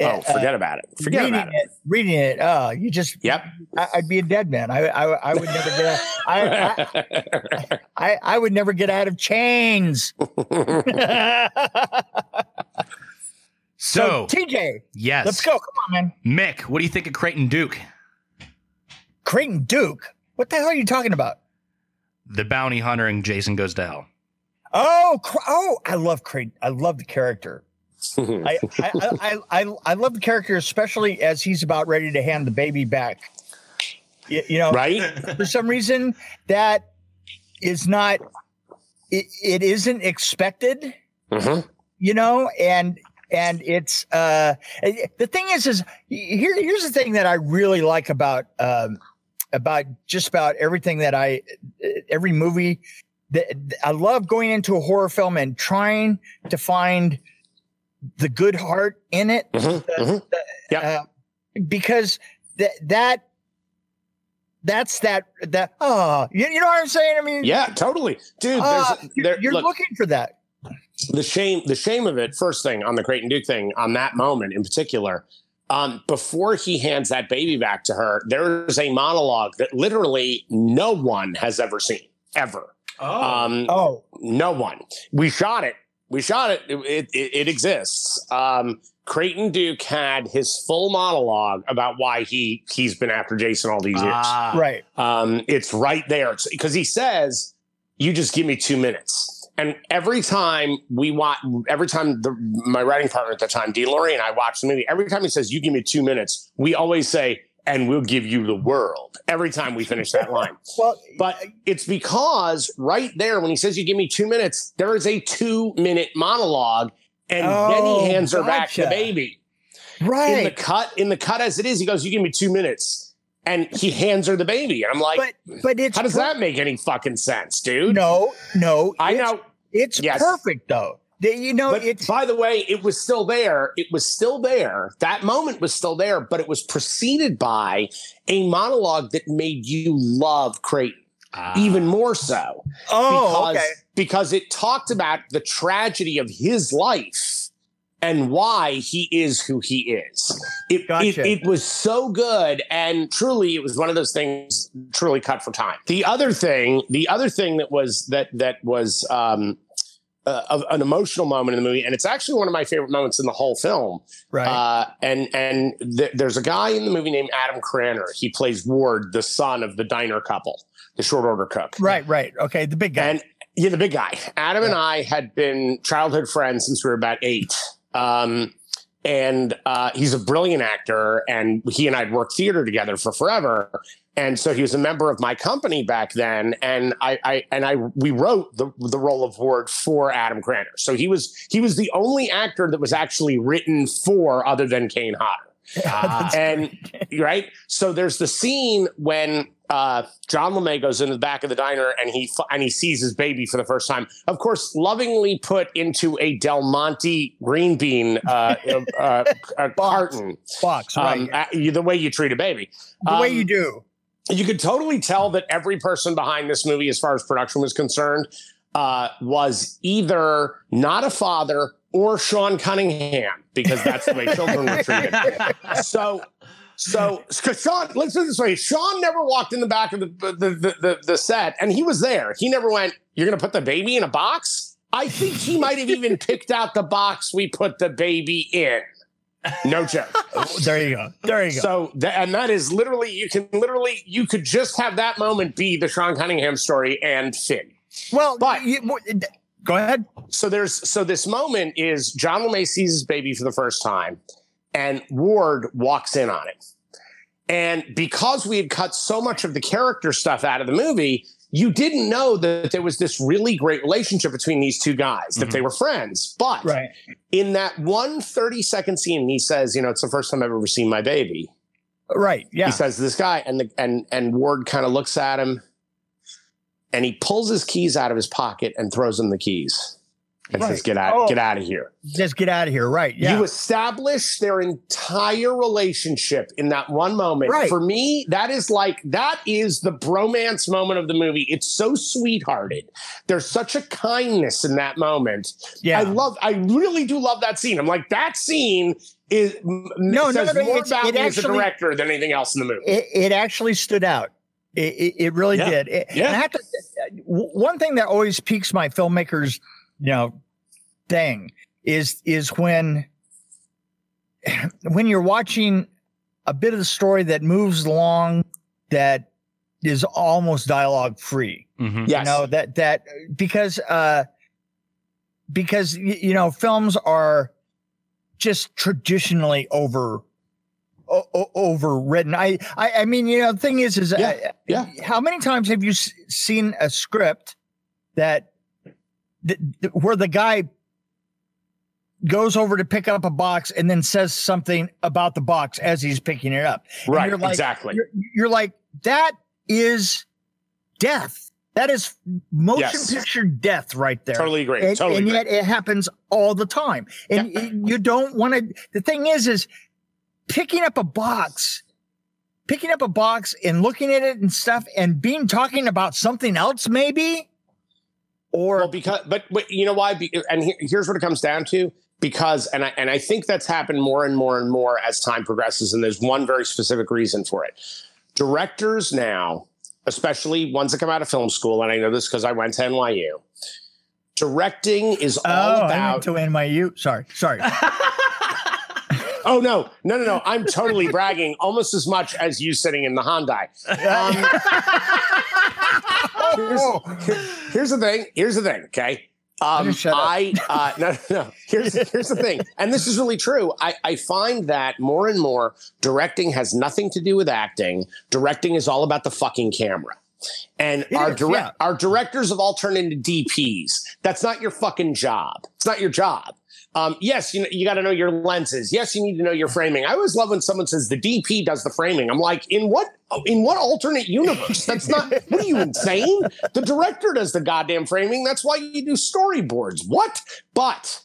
[SPEAKER 3] Oh,
[SPEAKER 2] uh,
[SPEAKER 3] forget about it. Forget about it.
[SPEAKER 2] it, reading it, uh, you just
[SPEAKER 3] Yep.
[SPEAKER 2] I, I'd be a dead man. I I, I would never get I, I, [LAUGHS] I I would never get out of chains. [LAUGHS]
[SPEAKER 1] So,
[SPEAKER 2] TJ,
[SPEAKER 1] yes.
[SPEAKER 2] let's go. Come on, man.
[SPEAKER 1] Mick, what do you think of Creighton Duke?
[SPEAKER 2] Creighton Duke. What the hell are you talking about?
[SPEAKER 1] The bounty hunter and Jason Goes to Hell.
[SPEAKER 2] Oh, oh, I love Creighton. I love the character. I, I, I, I, love the character, especially as he's about ready to hand the baby back. You, you know,
[SPEAKER 3] right?
[SPEAKER 2] for some reason, that is not, it, it isn't expected,
[SPEAKER 3] Mhm.
[SPEAKER 2] you know, and, and it's, uh, the thing is, is here, here's the thing that I really like about, um, about just about everything that I, every movie that I love going into a horror film and trying to find the good heart in it
[SPEAKER 3] Mhm. Mhm. Yep.
[SPEAKER 2] uh, because that that that's that that oh you, you know what I'm saying? I mean,
[SPEAKER 3] Yeah, totally, dude.
[SPEAKER 2] uh,
[SPEAKER 3] there's,
[SPEAKER 2] you're,
[SPEAKER 3] there,
[SPEAKER 2] you're
[SPEAKER 3] look,
[SPEAKER 2] looking for that.
[SPEAKER 3] the shame the shame of it first thing on the Creighton Duke thing on that moment in particular um, before he hands that baby back to her there's a monologue that literally no one has ever seen ever um,
[SPEAKER 2] Oh,
[SPEAKER 3] no one we shot it we shot it it, it, it exists um, Creighton Duke had his full monologue about why he he's been after Jason all these years
[SPEAKER 1] Ah,
[SPEAKER 2] right.
[SPEAKER 3] um, it's right there because he says, "You just give me two minutes." And every time we watch, every time the, my writing partner at the time, D. Lorey, and I watch the movie, every time he says, "You give me two minutes," we always say, "And we'll give you the world." Every time we finish that [LAUGHS] line,
[SPEAKER 2] Well,
[SPEAKER 3] but it's because right there when he says, "You give me two minutes," there is a two-minute monologue, and then
[SPEAKER 2] Oh,
[SPEAKER 3] he hands her back the
[SPEAKER 2] gotcha.
[SPEAKER 3] baby in the
[SPEAKER 2] right.
[SPEAKER 3] cut. In the cut as it is, he goes, "You give me two minutes," and he hands her the baby, and I'm like.
[SPEAKER 2] But but it's
[SPEAKER 3] How does
[SPEAKER 2] per-
[SPEAKER 3] that make any fucking sense, dude?
[SPEAKER 2] No, no.
[SPEAKER 3] I
[SPEAKER 2] it's-
[SPEAKER 3] know.
[SPEAKER 2] it's
[SPEAKER 3] Yes.
[SPEAKER 2] perfect though. The- You know,
[SPEAKER 3] But
[SPEAKER 2] it's
[SPEAKER 3] by the way, it was still there. It was still there. That moment was still there, but it was preceded by a monologue that made you love Creighton
[SPEAKER 1] Ah.
[SPEAKER 3] even more so.
[SPEAKER 2] oh
[SPEAKER 3] because,
[SPEAKER 2] okay.
[SPEAKER 3] because it talked about the tragedy of his life and why he is who he is. It, it,
[SPEAKER 2] Gotcha.
[SPEAKER 3] it was so good. And truly, it was one of those things truly cut for time. The other thing, the other thing that was that that was um, uh, of an emotional moment in the movie, and it's actually one of my favorite moments in the whole film.
[SPEAKER 2] Right.
[SPEAKER 3] Uh, and and th- there's a guy in the movie named Adam Cranner. He plays Ward, the son of the diner couple, the short order cook.
[SPEAKER 2] right, right. Okay, the big guy.
[SPEAKER 3] And yeah, the big guy. Adam and I had been childhood friends since we were about eight. Um, and uh, he's a brilliant actor, and he and I'd worked theater together for forever. And so he was a member of my company back then, and I, I and I we wrote the the role of Ward for Adam Cranner. So he was he was the only actor that was actually written for other than Kane Hodder [LAUGHS]
[SPEAKER 1] Ah.
[SPEAKER 3] and right so there's the scene when uh, John LeMay goes into the back of the diner and he and he sees his baby for the first time. Of course, lovingly put into a Del Monte green bean uh, uh, [LAUGHS] uh, carton.
[SPEAKER 2] Box, right.
[SPEAKER 3] Um, uh, you- the way you treat a baby.
[SPEAKER 2] the way
[SPEAKER 3] um,
[SPEAKER 2] you do.
[SPEAKER 3] you could totally tell that every person behind this movie, as far as production was concerned, uh, was either not a father or Sean Cunningham, because that's the way children were treated. [LAUGHS] So, so, Sean, let's put it this way: Sean never walked in the back of the the, the the the set, and he was there. He never went. You're going to put the baby in a box. I think he might have even picked out the box we put the baby in. No joke. [LAUGHS]
[SPEAKER 2] there you go. There you go.
[SPEAKER 3] So, th- and that is literally, you can literally, you could just have that moment be the Sean Cunningham story and Finn.
[SPEAKER 2] well,
[SPEAKER 3] but-
[SPEAKER 2] you, go ahead.
[SPEAKER 3] So there's, so this moment is John LeMay sees his baby for the first time and Ward walks in on it. And because we had cut so much of the character stuff out of the movie, you didn't know that there was this really great relationship between these two guys, that they mm-hmm. were friends. But
[SPEAKER 2] Right.
[SPEAKER 3] in that one 30 second scene, he says, you know, it's the first time I've ever seen my baby.
[SPEAKER 2] Right. Yeah.
[SPEAKER 3] He says to this guy, and the and and Ward kind of looks at him and he pulls his keys out of his pocket and throws him the keys. And says, get out,
[SPEAKER 2] Oh.
[SPEAKER 3] get out of here.
[SPEAKER 2] Just get out of here. Right. Yeah.
[SPEAKER 3] You establish their entire relationship in that one moment.
[SPEAKER 2] Right.
[SPEAKER 3] For me, that is like that is the bromance moment of the movie. It's so sweethearted. There's such a kindness in that moment.
[SPEAKER 2] yeah.
[SPEAKER 3] I love. I really do love that scene. I'm like that scene is
[SPEAKER 2] No, no,
[SPEAKER 3] says
[SPEAKER 2] no, no,
[SPEAKER 3] more
[SPEAKER 2] it's-
[SPEAKER 3] about me as a director than anything else in the movie.
[SPEAKER 2] it, it actually stood out. It, it, it really
[SPEAKER 3] Yeah.
[SPEAKER 2] did. It-
[SPEAKER 3] Yeah.
[SPEAKER 2] and I have to, one thing that always piques my filmmakers, you know, thing is is when when you're watching a bit of the story that moves along that is almost dialogue free
[SPEAKER 1] Mhm.
[SPEAKER 3] yes.
[SPEAKER 2] you know that that because uh because you know films are just traditionally over o- overwritten i i i mean you know the thing is is
[SPEAKER 3] Yeah,
[SPEAKER 2] uh,
[SPEAKER 3] yeah.
[SPEAKER 2] how many times have you s- seen a script that, that that- where the guy goes over to pick up a box and then says something about the box as he's picking it up
[SPEAKER 3] right.
[SPEAKER 2] you're like-
[SPEAKER 3] exactly.
[SPEAKER 2] you're, you're like that is death that is motion
[SPEAKER 3] Yes.
[SPEAKER 2] picture death right there
[SPEAKER 3] Totally agree.
[SPEAKER 2] and,
[SPEAKER 3] totally
[SPEAKER 2] and
[SPEAKER 3] agree.
[SPEAKER 2] yet it happens all the time and y- you don't want to the thing is is picking up a box picking up a box and looking at it and stuff and being talking about something else maybe or
[SPEAKER 3] Well, because but, but you know why? And here's what it comes down to. Because and I and I think that's happened more and more and more as time progresses. And there's one very specific reason for it. Directors now, especially ones that come out of film school, and I know this because I went to NYU. Directing is all
[SPEAKER 2] oh
[SPEAKER 3] about
[SPEAKER 2] to NYU sorry sorry [LAUGHS]
[SPEAKER 3] Oh no, no, no, no! I'm totally bragging almost as much as you sitting in the Hyundai. [LAUGHS]
[SPEAKER 2] Oh.
[SPEAKER 3] here's, here's the thing. Here's the thing. Okay. Um. I uh, no, no, no. Here's here's the thing, and this is really true. I, I find that more and more directing has nothing to do with acting. Directing is all about the fucking camera. And
[SPEAKER 2] It
[SPEAKER 3] our
[SPEAKER 2] is,
[SPEAKER 3] direct
[SPEAKER 2] yeah.
[SPEAKER 3] our directors have all turned into DPs. That's not your fucking job. It's not your job. Um, yes, you you got to know your lenses. Yes, you need to know your framing. I always love when someone says the DP does the framing. I'm like, in what in what alternate universe? That's not. what are you insane? The director does the goddamn framing. That's why you do storyboards. What? But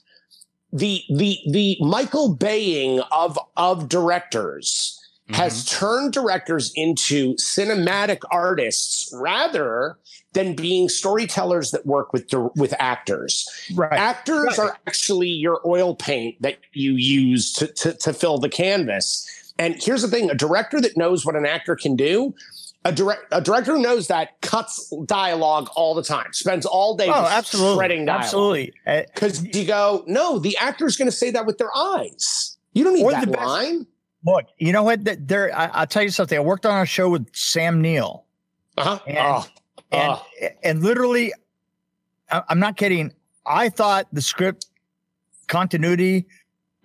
[SPEAKER 3] the the the Michael Baying of of directors has turned directors into cinematic artists rather than being storytellers that work with with actors.
[SPEAKER 2] right
[SPEAKER 3] Actors
[SPEAKER 2] Right.
[SPEAKER 3] are actually your oil paint that you use to, to, to fill the canvas. And here's the thing a director that knows what an actor can do, a, direct, a director who knows that cuts dialogue all the time, spends all day
[SPEAKER 2] oh absolutely
[SPEAKER 3] shredding dialogue.
[SPEAKER 2] absolutely
[SPEAKER 3] Because you go, no, the actor's going to say that with their eyes. You don't need
[SPEAKER 2] Or
[SPEAKER 3] that line.
[SPEAKER 2] Look, you know what? There, I, I'll tell you something. I worked on a show with Sam Neill,
[SPEAKER 3] Uh-huh.
[SPEAKER 2] And-
[SPEAKER 3] oh,
[SPEAKER 2] and
[SPEAKER 3] oh.
[SPEAKER 2] and literally, I'm not kidding. I thought the script continuity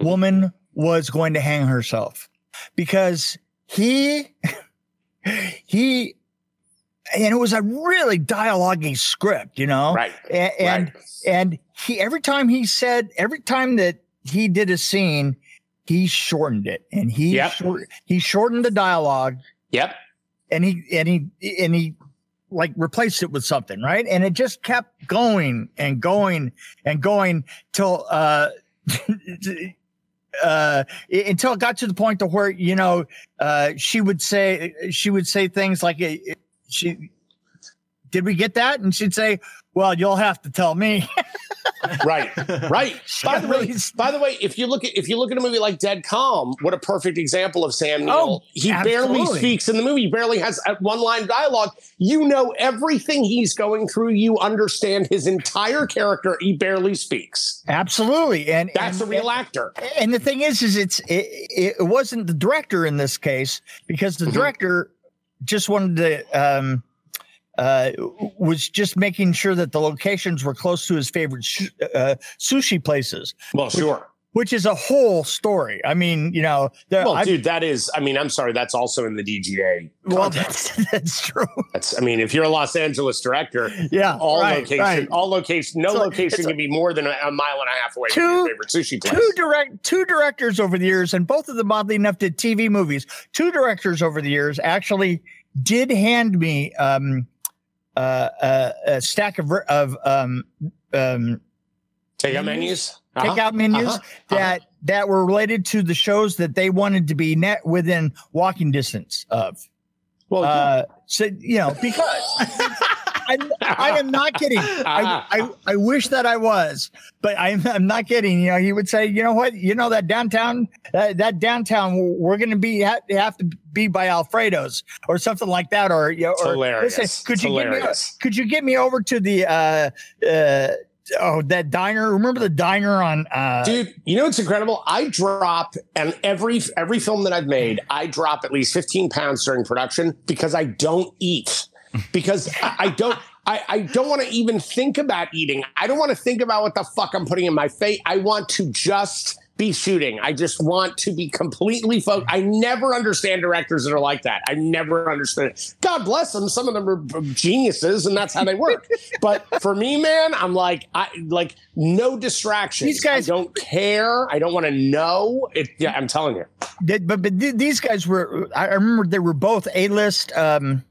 [SPEAKER 2] woman was going to hang herself because he [LAUGHS] he and it was a really dialogue script, you know,
[SPEAKER 3] right.
[SPEAKER 2] and and,
[SPEAKER 3] right.
[SPEAKER 2] and he every time he said every time that he did a scene, he shortened it and he
[SPEAKER 3] Yep.
[SPEAKER 2] short, he shortened the dialogue
[SPEAKER 3] Yep.
[SPEAKER 2] and he and he and he like replaced it with something right? And it just kept going and going and going till uh [LAUGHS] uh until it got to the point to where you know uh she would say she would say things like uh, she did we get that? And she'd say well you'll have to tell me [LAUGHS]
[SPEAKER 3] right, right. By the way, by the way, if you look at if you look at a movie like Dead Calm, what a perfect example of Sam Neill.
[SPEAKER 2] Oh,
[SPEAKER 3] he barely speaks in the movie. He barely has one line dialogue. You know everything he's going through. You understand his entire character. He barely speaks.
[SPEAKER 2] Absolutely, and
[SPEAKER 3] That's
[SPEAKER 2] and,
[SPEAKER 3] a real actor.
[SPEAKER 2] And the thing is, is it's it, it wasn't the director in this case because the
[SPEAKER 3] Mhm.
[SPEAKER 2] director just wanted to um uh was just making sure that the locations were close to his favorite sh- uh, sushi places,
[SPEAKER 3] Well, sure.
[SPEAKER 2] which is a whole story. I mean, you know, there,
[SPEAKER 3] Well,
[SPEAKER 2] I-
[SPEAKER 3] dude, that is. I mean, I'm sorry. That's also in the DGA.
[SPEAKER 2] well, that's [LAUGHS] that's true.
[SPEAKER 3] That's. I mean, if you're a Los Angeles director,
[SPEAKER 2] Yeah,
[SPEAKER 3] all
[SPEAKER 2] right,
[SPEAKER 3] location,
[SPEAKER 2] right.
[SPEAKER 3] all location, no
[SPEAKER 2] It's
[SPEAKER 3] location
[SPEAKER 2] it's a-
[SPEAKER 3] can be more than a, a mile and a half away
[SPEAKER 2] Two-
[SPEAKER 3] from your favorite sushi place.
[SPEAKER 2] two direct two directors over the years and both of them oddly enough did tv movies two directors over the years actually did hand me um uh, uh a stack of of um um
[SPEAKER 3] Take out menus. Uh-huh.
[SPEAKER 2] takeout menus
[SPEAKER 3] uh-huh,
[SPEAKER 2] that that were related to the shows that they wanted to be net within walking distance of
[SPEAKER 3] Well,
[SPEAKER 2] uh so you know because [LAUGHS] I'm, I am not kidding. I, I, I wish that I was, but I'm, I'm not kidding. You know, he would say, you know what, you know that downtown, that, that downtown, we're going to be ha- have to be by Alfredo's or something like that, or you know,
[SPEAKER 3] It's
[SPEAKER 2] or
[SPEAKER 3] hilarious.
[SPEAKER 2] listen, could
[SPEAKER 3] It's
[SPEAKER 2] you
[SPEAKER 3] hilarious.
[SPEAKER 2] get me, could you get me over to the uh uh oh that diner? Remember the diner on uh
[SPEAKER 3] Dude, you know it's incredible? I drop, and every every film that I've made, I drop at least 15 pounds during production because I don't eat. Because I, I don't I, I don't want to even think about eating. I don't want to think about what the fuck I'm putting in my face. I want to just be shooting. I just want to be completely focused. I never understand directors that are like that. I never understood it. God bless them. Some of them are geniuses, and that's how they work. but for me, man, I'm like, I like no distractions.
[SPEAKER 2] These guys-
[SPEAKER 3] I don't care. I don't want to know. It, yeah, I'm telling you.
[SPEAKER 2] but but these guys were I remember they were both A list um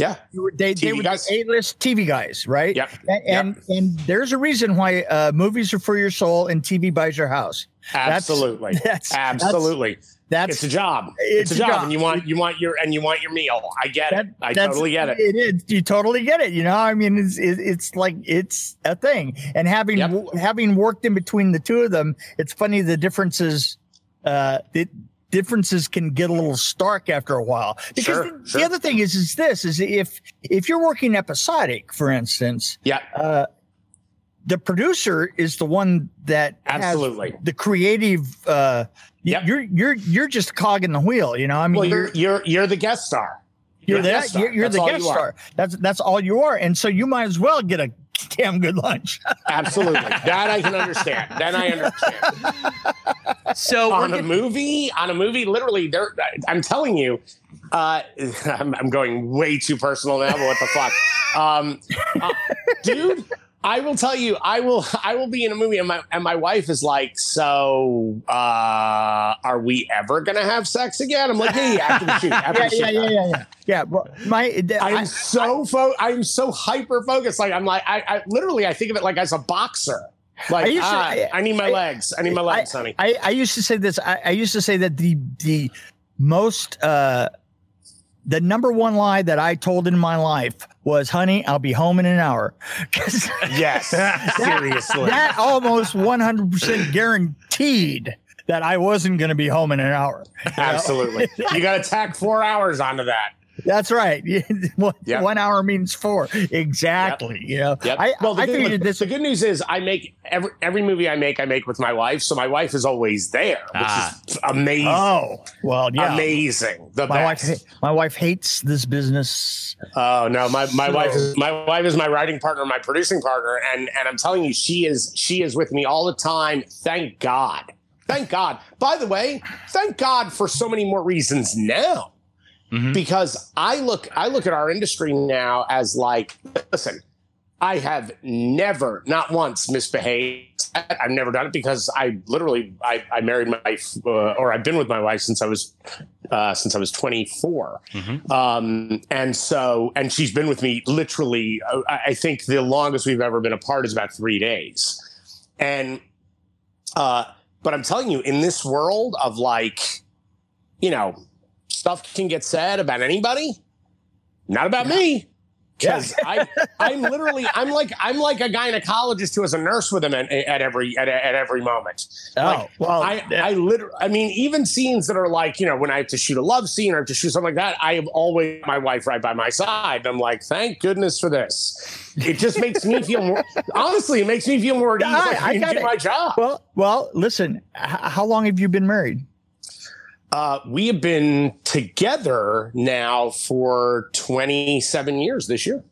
[SPEAKER 3] Yeah.
[SPEAKER 2] they were- they, they were
[SPEAKER 3] guys?
[SPEAKER 2] A list TV guys, right?
[SPEAKER 3] Yep.
[SPEAKER 2] And and, and there's a reason why uh, movies are for your soul and TV buys your house.
[SPEAKER 3] Absolutely. [LAUGHS]
[SPEAKER 2] That's
[SPEAKER 3] Absolutely.
[SPEAKER 2] That's
[SPEAKER 3] it's a job.
[SPEAKER 2] it's
[SPEAKER 3] It's,
[SPEAKER 2] a
[SPEAKER 3] job,
[SPEAKER 2] job.
[SPEAKER 3] and you want you want your and you want your meal. I get
[SPEAKER 2] that,
[SPEAKER 3] it. I totally get it.
[SPEAKER 2] It is. You totally get it. You know, I mean, it's it, it's like it's a thing. And having
[SPEAKER 3] Yep.
[SPEAKER 2] having worked in between the two of them, it's funny the differences. Uh, the differences can get a little stark after a while. Because
[SPEAKER 3] Sure,
[SPEAKER 2] the,
[SPEAKER 3] sure.
[SPEAKER 2] the other thing is, is this is if if you're working episodic, for instance,
[SPEAKER 3] Yeah,
[SPEAKER 2] uh, the producer is the one that has
[SPEAKER 3] absolutely.
[SPEAKER 2] the creative. Uh,
[SPEAKER 3] Yep.
[SPEAKER 2] You're you're you're just cogging the wheel. You know, I mean,
[SPEAKER 3] Well,
[SPEAKER 2] you're
[SPEAKER 3] you're you're you're the guest star.
[SPEAKER 2] you're,
[SPEAKER 3] the
[SPEAKER 2] the,
[SPEAKER 3] guest star.
[SPEAKER 2] you're, you're
[SPEAKER 3] That's
[SPEAKER 2] the guest
[SPEAKER 3] you
[SPEAKER 2] star. That's that's all you are, and so you might as well get a [LAUGHS] damn good lunch.
[SPEAKER 3] Absolutely. [LAUGHS] that I can understand. Then I understand.
[SPEAKER 1] So we're
[SPEAKER 3] on a
[SPEAKER 1] getting-
[SPEAKER 3] movie, on a movie, literally, there. I'm telling you, uh, [LAUGHS] I'm, I'm going way too personal now. But what the fuck, um, uh, dude? I will tell you, I will, [LAUGHS] I will be in a movie, and my and my wife is like, "So, uh, are we ever gonna have sex again?" I'm like, "Yeah, yeah, after the shoot, after [LAUGHS]
[SPEAKER 2] yeah,
[SPEAKER 3] the
[SPEAKER 2] yeah,
[SPEAKER 3] shoot."
[SPEAKER 2] yeah, yeah, yeah. Yeah, well, my
[SPEAKER 3] I'm
[SPEAKER 2] I,
[SPEAKER 3] so fo- I'm so hyper focused. Like I'm like I, I literally I think of it like as a boxer. Like
[SPEAKER 2] I to-
[SPEAKER 3] ah,
[SPEAKER 2] I-
[SPEAKER 3] I, need my
[SPEAKER 2] I-
[SPEAKER 3] legs. I need my legs, honey.
[SPEAKER 2] I, I used to say this. I, I used to say that the the most uh, the number one lie that I told in my life was, "Honey, I'll be home in an hour. [LAUGHS]
[SPEAKER 3] Yes, seriously.
[SPEAKER 2] that almost one hundred percent guaranteed that I wasn't going to be home in an hour.
[SPEAKER 3] Absolutely. You got to tack four hours onto that.
[SPEAKER 2] That's right. [LAUGHS] one,
[SPEAKER 3] Yep.
[SPEAKER 2] one hour means four. Exactly. You know,
[SPEAKER 3] Yep.
[SPEAKER 2] I,
[SPEAKER 3] well, the,
[SPEAKER 2] I figured
[SPEAKER 3] look,
[SPEAKER 2] this.
[SPEAKER 3] the good news is I make every every movie I make, I make with my wife. So my wife is always there, which
[SPEAKER 1] Ah.
[SPEAKER 3] is amazing.
[SPEAKER 2] Oh well, yeah.
[SPEAKER 3] Amazing. The
[SPEAKER 2] My
[SPEAKER 3] best.
[SPEAKER 2] wife, my wife hates this business.
[SPEAKER 3] Oh no, my, my
[SPEAKER 2] So-
[SPEAKER 3] wife is my wife is my writing partner, my producing partner, and and I'm telling you, she is she is with me all the time. Thank God. Thank God. By the way, thank God for so many more reasons now.
[SPEAKER 1] Mhm.
[SPEAKER 3] Because I look I look at our industry now as like, listen, I have never, not once, misbehaved. I've never done it because I literally I, I married my wife, uh, or I've been with my wife since I was uh, since I was 24.
[SPEAKER 1] Mhm.
[SPEAKER 3] Um, and so, and she's been with me literally, uh, I I think the longest we've ever been apart is about three days. And, uh, but I'm telling you, in this world of like, you know, stuff can get said about anybody, not about me. because I I'm literally I'm like I'm like a gynecologist who has a nurse with him at, at every at, at every moment.
[SPEAKER 2] Oh,
[SPEAKER 3] Like,
[SPEAKER 2] well,
[SPEAKER 3] I I literally I mean even scenes that are like you know when I have to shoot a love scene or to shoot something like that I have always my wife right by my side. I'm like thank goodness for this. It just makes me feel more honestly it makes me feel more at ease.
[SPEAKER 2] I- I got
[SPEAKER 3] do my job.
[SPEAKER 2] well, well, listen. H- how long have you been married?
[SPEAKER 3] Uh, we have been together now for 27 years this year.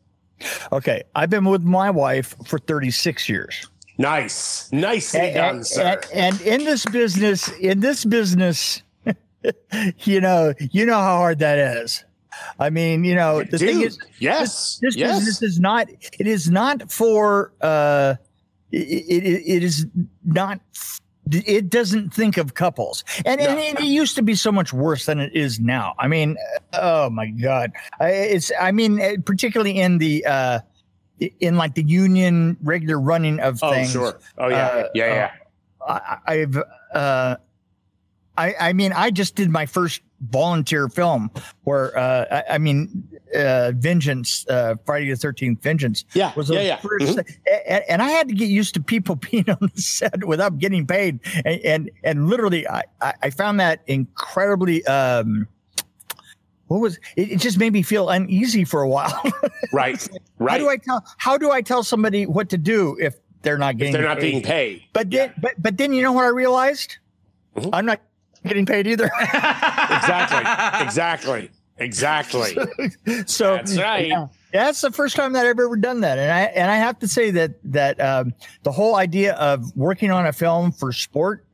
[SPEAKER 2] Okay, I've been with my wife for 36 years.
[SPEAKER 3] Nice. Nicely
[SPEAKER 2] and,
[SPEAKER 3] done,
[SPEAKER 2] and-
[SPEAKER 3] sir.
[SPEAKER 2] and- and in this business, in this business, [LAUGHS] you know, you know how hard that is. I mean, you know, the thing is,
[SPEAKER 3] yes.
[SPEAKER 2] this
[SPEAKER 3] yes.
[SPEAKER 2] business is not. It is not for. uh it, it, it is not. It doesn't think of couples, and, and it, used to be so much worse than it is now. I mean, oh my god, I- it's. I mean, eh, particularly in the. uh in like the union regular running of
[SPEAKER 3] oh,
[SPEAKER 2] things.
[SPEAKER 3] sure. Oh, yeah.
[SPEAKER 2] uh,
[SPEAKER 3] yeah, yeah.
[SPEAKER 2] I, I've uh, I I mean I just did my first volunteer film where uh, I, I mean uh, Vengeance uh, Friday the Thirteenth Vengeance
[SPEAKER 3] yeah.
[SPEAKER 2] was
[SPEAKER 3] yeah,
[SPEAKER 2] the
[SPEAKER 3] yeah.
[SPEAKER 2] first
[SPEAKER 3] Mhm.
[SPEAKER 2] thing. A- and, I had to get used to people [LAUGHS] being on the set without getting paid and and, and literally I, I found that incredibly um what was it, it just made me feel uneasy for a while. [LAUGHS]
[SPEAKER 3] Right. right how
[SPEAKER 2] do I tell how do I tell somebody what to do if they're not
[SPEAKER 3] if
[SPEAKER 2] getting
[SPEAKER 3] they're not
[SPEAKER 2] paid?
[SPEAKER 3] being paid.
[SPEAKER 2] But then, but but then you know what I realized?
[SPEAKER 3] Mhm.
[SPEAKER 2] I'm not getting paid either. [LAUGHS]
[SPEAKER 3] Exactly. exactly. Exactly. [LAUGHS]
[SPEAKER 2] so
[SPEAKER 3] That's right.
[SPEAKER 2] Yeah, that's the first time that I've ever done that, and I and I have to say that that um, the whole idea of working on a film for sport,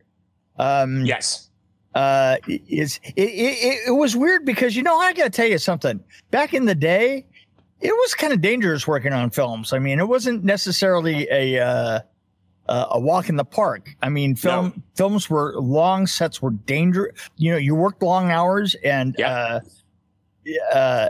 [SPEAKER 2] um,
[SPEAKER 3] Yes.
[SPEAKER 2] uh, is it, it, it was weird because you know I got to tell you something. Back in the day, it was kind of dangerous working on films. I mean, it wasn't necessarily a uh, uh, a walk in the park. I mean, film films were long sets were dangerous. You know, you worked long hours and
[SPEAKER 3] Yep.
[SPEAKER 2] uh, uh,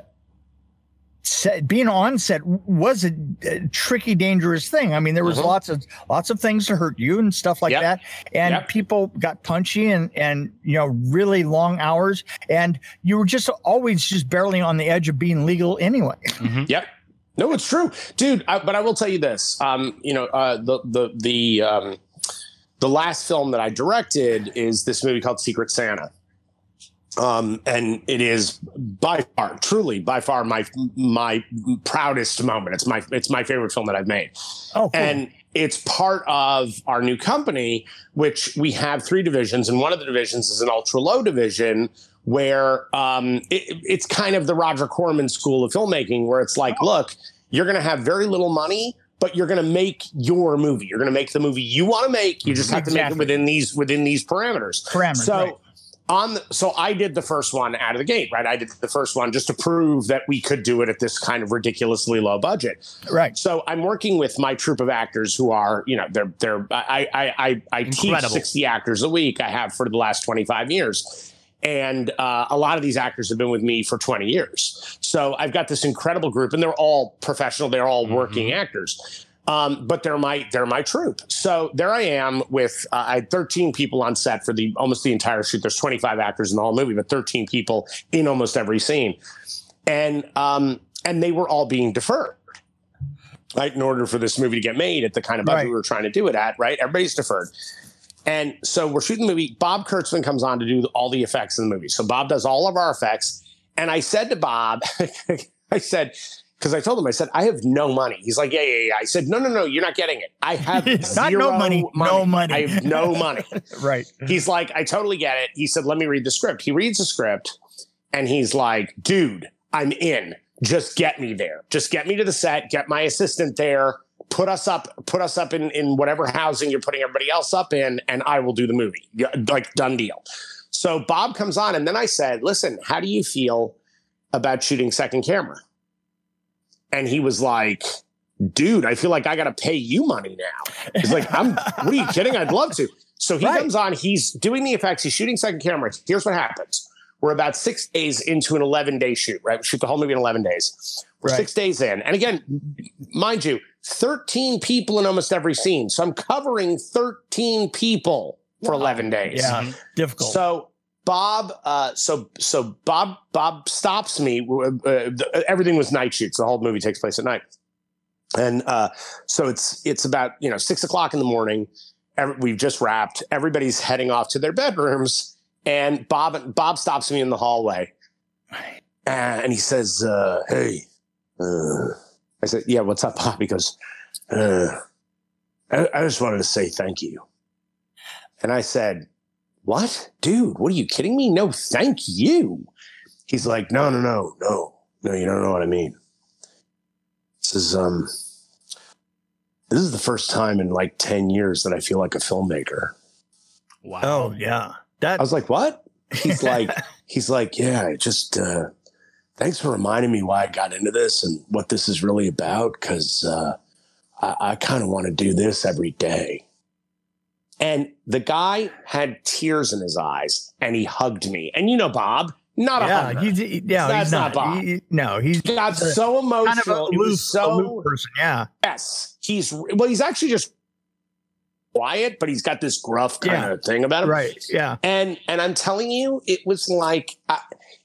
[SPEAKER 2] set, being on set was a, a tricky, dangerous thing. I mean, there was
[SPEAKER 3] Mhm.
[SPEAKER 2] lots of lots of things to hurt you and stuff like
[SPEAKER 3] Yep.
[SPEAKER 2] that. And
[SPEAKER 3] Yep.
[SPEAKER 2] people got punchy and and you know really long hours, and you were just always just barely on the edge of being legal anyway.
[SPEAKER 3] Yep. No, it's true, dude. I, but I will tell you this. Um, you know, uh, the the the um, the last film that I directed is this movie called Secret Santa. Um, and it is by far, truly by far my my proudest moment. It's my it's my favorite film that I've made.
[SPEAKER 2] Oh, cool.
[SPEAKER 3] and it's part of our new company which we have three divisions and one of the divisions is an ultra low division where um, it, it's kind of the roger corman school of filmmaking where it's like look you're going to have very little money but you're going to make your movie you're going to make the movie you want to make you just have to make it within these within these parameters
[SPEAKER 2] Parameters,
[SPEAKER 3] so
[SPEAKER 2] right.
[SPEAKER 3] on the, so I did the first one out of the gate, right? I did the first one just to prove that we could do it at this kind of ridiculously low budget.
[SPEAKER 2] right.
[SPEAKER 3] So I'm working with my troupe of actors who are, you know, they're they're I I I, I teach 60 actors a week. I have for the last 25 years. And uh, a lot of these actors have been with me for 20 years. So I've got this incredible group, and they're all professional. They're all working actors, um, but they're my they're my troupe. So there I am with uh, I had 13 people on set for the almost the entire shoot. There's 25 actors in the whole movie, but 13 people in almost every scene, and um, and they were all being deferred right? In order for this movie to get made at the kind of budget
[SPEAKER 2] Right.
[SPEAKER 3] we were trying to do it at, right? Everybody's deferred. And so we're shooting the movie. Bob Kurtzman comes on to do all the effects in the movie. So Bob does all of our effects. And I said to Bob, [LAUGHS] I said, because I told him, I said, I have no money. He's like, yeah, yeah, yeah. I said, no, no, no, you're not getting it. I have [LAUGHS]
[SPEAKER 2] Not no
[SPEAKER 3] zero
[SPEAKER 2] money, no money.
[SPEAKER 3] I have no money. [LAUGHS]
[SPEAKER 2] Right.
[SPEAKER 3] He's like, I totally get it. He said, let me read the script. He reads the script and he's like, dude, I'm in. Just get me there. Just get me to the set, get my assistant there, put us up, put us up in, in whatever housing you're putting everybody else up in, and I will do the movie. Like done deal. So Bob comes on, and then I said, listen, how do you feel about shooting second camera? And he was like, dude, I feel like I gotta pay you money now. He's like, I'm what are you kidding? I'd love to. So he
[SPEAKER 2] Right.
[SPEAKER 3] comes on, he's doing the effects, he's shooting second camera. Here's what happens. We're about six days into an 11 day shoot, right? We shoot the whole movie in 11 days. We're
[SPEAKER 2] Right.
[SPEAKER 3] six days in. And again, mind you, 13 people in almost every scene. So I'm covering 13 people for 11 days.
[SPEAKER 2] Yeah. Difficult.
[SPEAKER 3] So Bob, uh, so so Bob Bob stops me. Uh, everything was night shoots. The whole movie takes place at night, and uh, so it's it's about you know six o'clock in the morning. Every, we've just wrapped. Everybody's heading off to their bedrooms, and Bob Bob stops me in the hallway, and he says, uh, "Hey." I said, "Yeah, what's up, Bob?" He goes, uh, I, I just wanted to say thank you." And I said, what? Dude, what are you kidding me? No, thank you. He's like, no, no, no, no, no, you don't know what I mean. This is um this is the first time in like 10 years that I feel like a filmmaker.
[SPEAKER 2] Wow. Oh yeah.
[SPEAKER 3] That I was like, what? He's like, [LAUGHS] he's like, yeah, just uh thanks for reminding me why I got into this and what this is really about. Cause uh I, I kind of want to do this every day. And the guy had tears in his eyes and he hugged me. And you know, Bob, not a
[SPEAKER 2] yeah, he's, he, yeah,
[SPEAKER 3] that's
[SPEAKER 2] he's
[SPEAKER 3] not, not Bob.
[SPEAKER 2] He, no, he's
[SPEAKER 3] he got so emotional. Kind of a
[SPEAKER 2] loose,
[SPEAKER 3] so
[SPEAKER 2] person. Yeah.
[SPEAKER 3] Yes. He's well, he's actually just quiet, but he's got this gruff kind yeah. of thing about him.
[SPEAKER 2] Right. Yeah.
[SPEAKER 3] And and I'm telling you, it was like uh,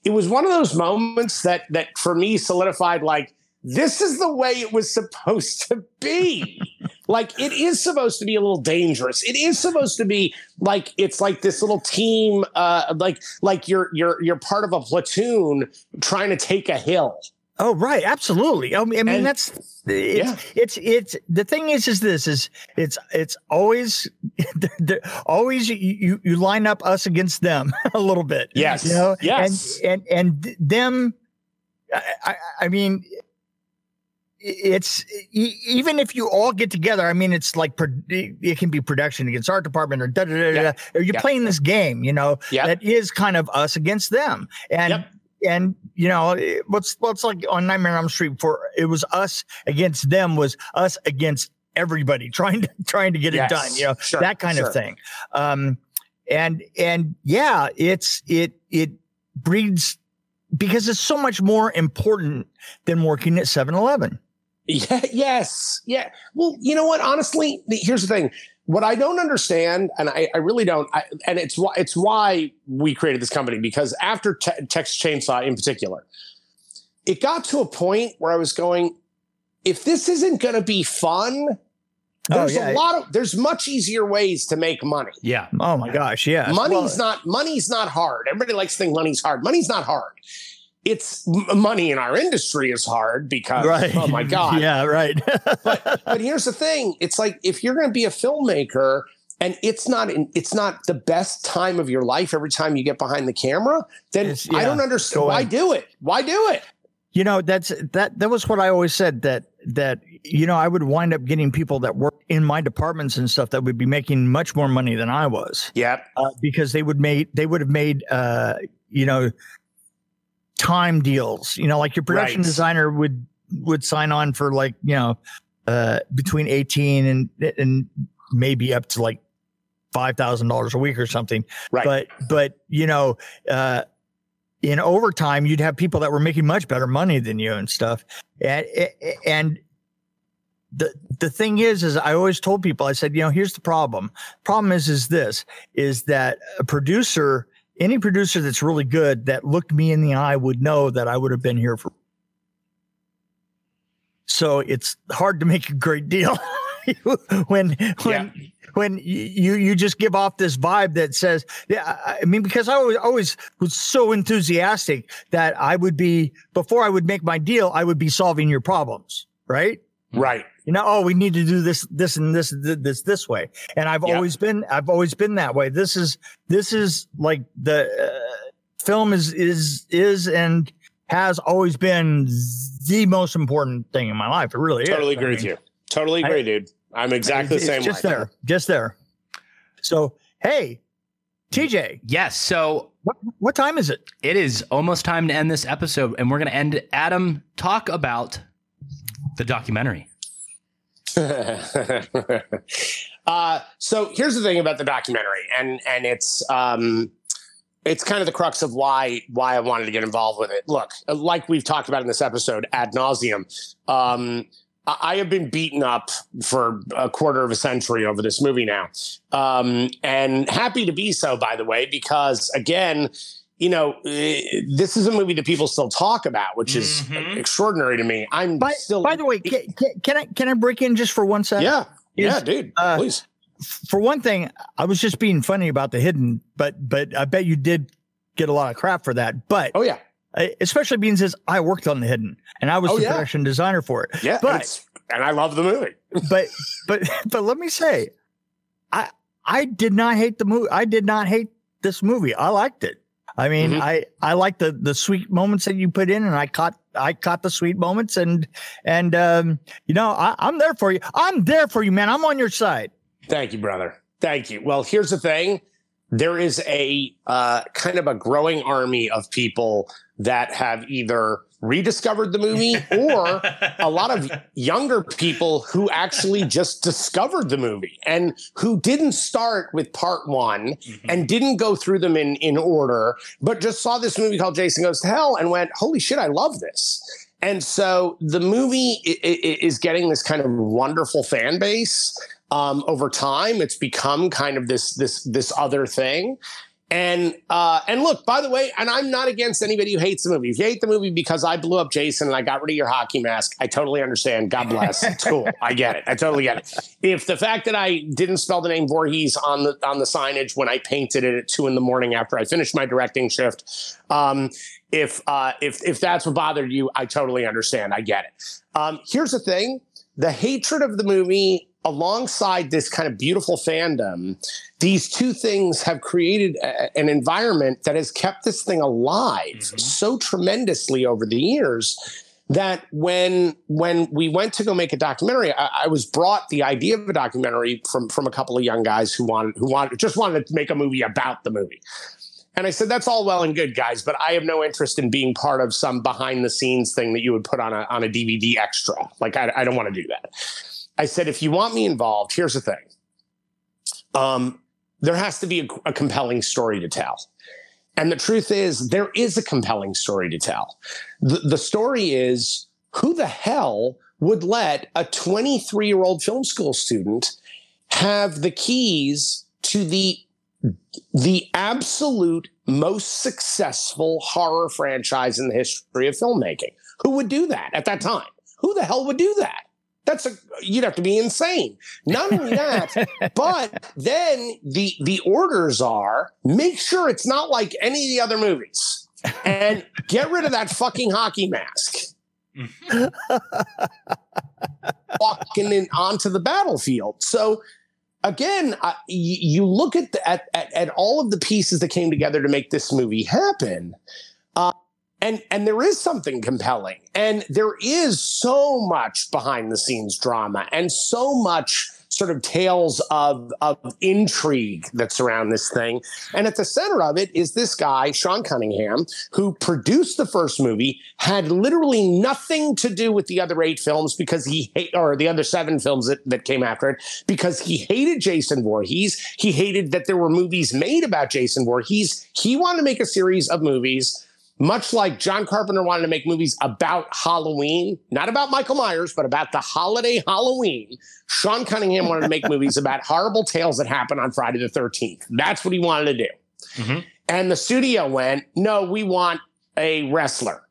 [SPEAKER 3] it was one of those moments that that for me solidified like this is the way it was supposed to be. [LAUGHS] like it is supposed to be a little dangerous. It is supposed to be like it's like this little team, uh, like like you're you're you're part of a platoon trying to take a hill.
[SPEAKER 2] Oh right, absolutely. I mean, I and, that's it's, yeah. it's it's the thing is is this is it's it's always [LAUGHS] always you you line up us against them [LAUGHS] a little bit.
[SPEAKER 3] Yes,
[SPEAKER 2] you know.
[SPEAKER 3] Yes,
[SPEAKER 2] and and and them. I, I mean, it's even if you all get together. I mean, it's like it can be production against art department or da da da. Yeah. Or you're yeah. playing this game, you know, yeah. that is kind of us against them, and. Yep. And you know what's what's like on Nightmare on Elm Street 4 it was us against them was us against everybody [LAUGHS] trying to trying to get yes. it done you know sure. that kind sure. of thing um and and yeah it's it it breeds because it's so much more important than working at 7-Eleven.
[SPEAKER 3] Yeah, yes. Yeah. Well, you know what? Honestly, here's the thing. What I don't understand, and I, I really don't, I, and it's why it's why we created this company because after te- Texas Chainsaw in particular, it got to a point where I was going, if this isn't going to be fun, oh, there's oh, yeah. a lot of there's much easier ways to make money.
[SPEAKER 2] Yeah. Oh my gosh. Yeah.
[SPEAKER 3] Money's well, not money's not hard. Everybody likes to think money's hard. Money's not hard it's money in our industry is hard because right. oh my [LAUGHS] god.
[SPEAKER 2] Yeah right. [LAUGHS]
[SPEAKER 3] But but here's the thing. It's like if you're going to be a filmmaker and it's not in, it's not the best time of your life every time you get behind the camera then yeah, i don't understand why do it? Why do it?
[SPEAKER 2] You know that's that that was what i always said that that you know i would wind up getting people that work in my departments and stuff that would be making much more money than i was.
[SPEAKER 3] Yeah
[SPEAKER 2] uh, because they would made they would have made uh you know time deals. You know, like your production right. designer would would sign on for like you know uh, between eighteen and and maybe up to like five thousand dollars a week or something.
[SPEAKER 3] Right.
[SPEAKER 2] But but you know. Uh, in overtime, you'd have people that were making much better money than you and stuff. And, and the the thing is is I always told people I said you know here's the problem problem is is this is that a producer any producer that's really good that looked me in the eye would know that I would have been here for. So it's hard to make a great deal [LAUGHS] when when yeah. when you you just give off this vibe that says yeah I mean because I always always was so enthusiastic that I would be before I would make my deal I would be solving your problems right
[SPEAKER 3] right
[SPEAKER 2] you know, oh, we need to do this, this, and this, this, this way. And I've yep. always been, I've always been that way. This is, this is like the uh, film is, is, is, and has always been the most important thing in my life. It really
[SPEAKER 3] totally
[SPEAKER 2] is.
[SPEAKER 3] Totally agree I mean, with you. Totally agree, I, dude. I'm exactly the same.
[SPEAKER 2] Just way. there, just there. So, hey, TJ.
[SPEAKER 1] Yes. So,
[SPEAKER 2] what, what time is it?
[SPEAKER 1] It is almost time to end this episode, and we're going to end. Adam, talk about the documentary. [LAUGHS]
[SPEAKER 3] uh, so here's the thing about the documentary, and and it's um, it's kind of the crux of why why I wanted to get involved with it. Look, like we've talked about in this episode ad nauseum, um, I have been beaten up for a quarter of a century over this movie now. Um, and happy to be so, by the way, because again, you know, eh, this is a movie that people still talk about, which is
[SPEAKER 1] Mhm.
[SPEAKER 3] extraordinary to me. I'm
[SPEAKER 2] By,
[SPEAKER 3] still,
[SPEAKER 2] by the way, can, can, can I can I break in just for one second?
[SPEAKER 3] yeah, yeah,
[SPEAKER 2] Is-
[SPEAKER 3] dude,
[SPEAKER 2] uh,
[SPEAKER 3] please.
[SPEAKER 2] For one thing, I was just being funny about the hidden, but but I bet you did get a lot of crap for that. But
[SPEAKER 3] Oh, yeah,
[SPEAKER 2] especially being says I worked on the hidden and I was
[SPEAKER 3] Oh,
[SPEAKER 2] the
[SPEAKER 3] yeah.
[SPEAKER 2] production designer for it.
[SPEAKER 3] yeah.
[SPEAKER 2] but-
[SPEAKER 3] it's- and I love the movie. [LAUGHS]
[SPEAKER 2] But but but let me say, I I did not hate the movie. I did not hate this movie. I liked it. I mean,
[SPEAKER 3] Mhm.
[SPEAKER 2] I I like the the sweet moments that you put in, and I caught I caught the sweet moments, and and um, you know I, I'm there for you. I'm there for you, man. I'm on your side.
[SPEAKER 3] Thank you, brother. Thank you. Well, here's the thing. There is a uh, kind of a growing army of people that have either rediscovered the movie or a lot of [LAUGHS] younger people who actually just discovered the movie and who didn't start with part one and didn't go through them in, in order, but just saw this movie called Jason Goes to Hell and went, holy shit, I love this. And so the movie is getting this kind of wonderful fan base. Um, over time, it's become kind of this this this other thing. And uh, and look, by the way, and I'm not against anybody who hates the movie. If you hate the movie because I blew up Jason and I got rid of your hockey mask, I totally understand. God bless. [LAUGHS] It's cool. I get it. I totally get it. If the fact that I didn't spell the name Voorhees on the on the signage when I painted it at two in the morning after I finished my directing shift, um, if uh, if if that's what bothered you, I totally understand. I get it. Um, here's the thing: the hatred of the movie, alongside this kind of beautiful fandom, these two things have created a- an environment that has kept this thing alive
[SPEAKER 1] Mhm.
[SPEAKER 3] so tremendously over the years that when when we went to go make a documentary, I, I was brought the idea of a documentary from from a couple of young guys who wanted who wanted just wanted to make a movie about the movie. And I said, that's all well and good, guys, but I have no interest in being part of some behind the scenes thing that you would put on a on a DVD extra. Like I, I don't want to do that. I said, if you want me involved, here's the thing. Um, there has to be a, a compelling story to tell. And the truth is, there is a compelling story to tell. The, the story is who the hell would let a 23 year old film school student have the keys to the the absolute most successful horror franchise in the history of filmmaking. Who would do that at that time? Who the hell would do that? That's a you'd have to be insane. Not only that, [LAUGHS] but then the the orders are make sure it's not like any of the other movies. And get rid of that fucking hockey mask. [LAUGHS] Walking in onto the battlefield. So again, I, you, look at, the, at, at at all of the pieces that came together to make this movie happen, and and there is something compelling, and there is so much behind the scenes drama, and so much sort of tales of of intrigue that surround this thing, and at the center of it is this guy Sean Cunningham, who produced the first movie, had literally nothing to do with the other eight films because he hate, or the other seven films that, that came after it because he hated Jason Voorhees. He hated that there were movies made about Jason Voorhees. He wanted to make a series of movies, much like John Carpenter wanted to make movies about Halloween, not about Michael Myers, but about the holiday Halloween. Sean Cunningham wanted to make [LAUGHS] movies about horrible tales that happen on Friday the 13th. That's what he wanted to do.
[SPEAKER 1] Mhm.
[SPEAKER 3] And the studio went, no, we want a wrestler.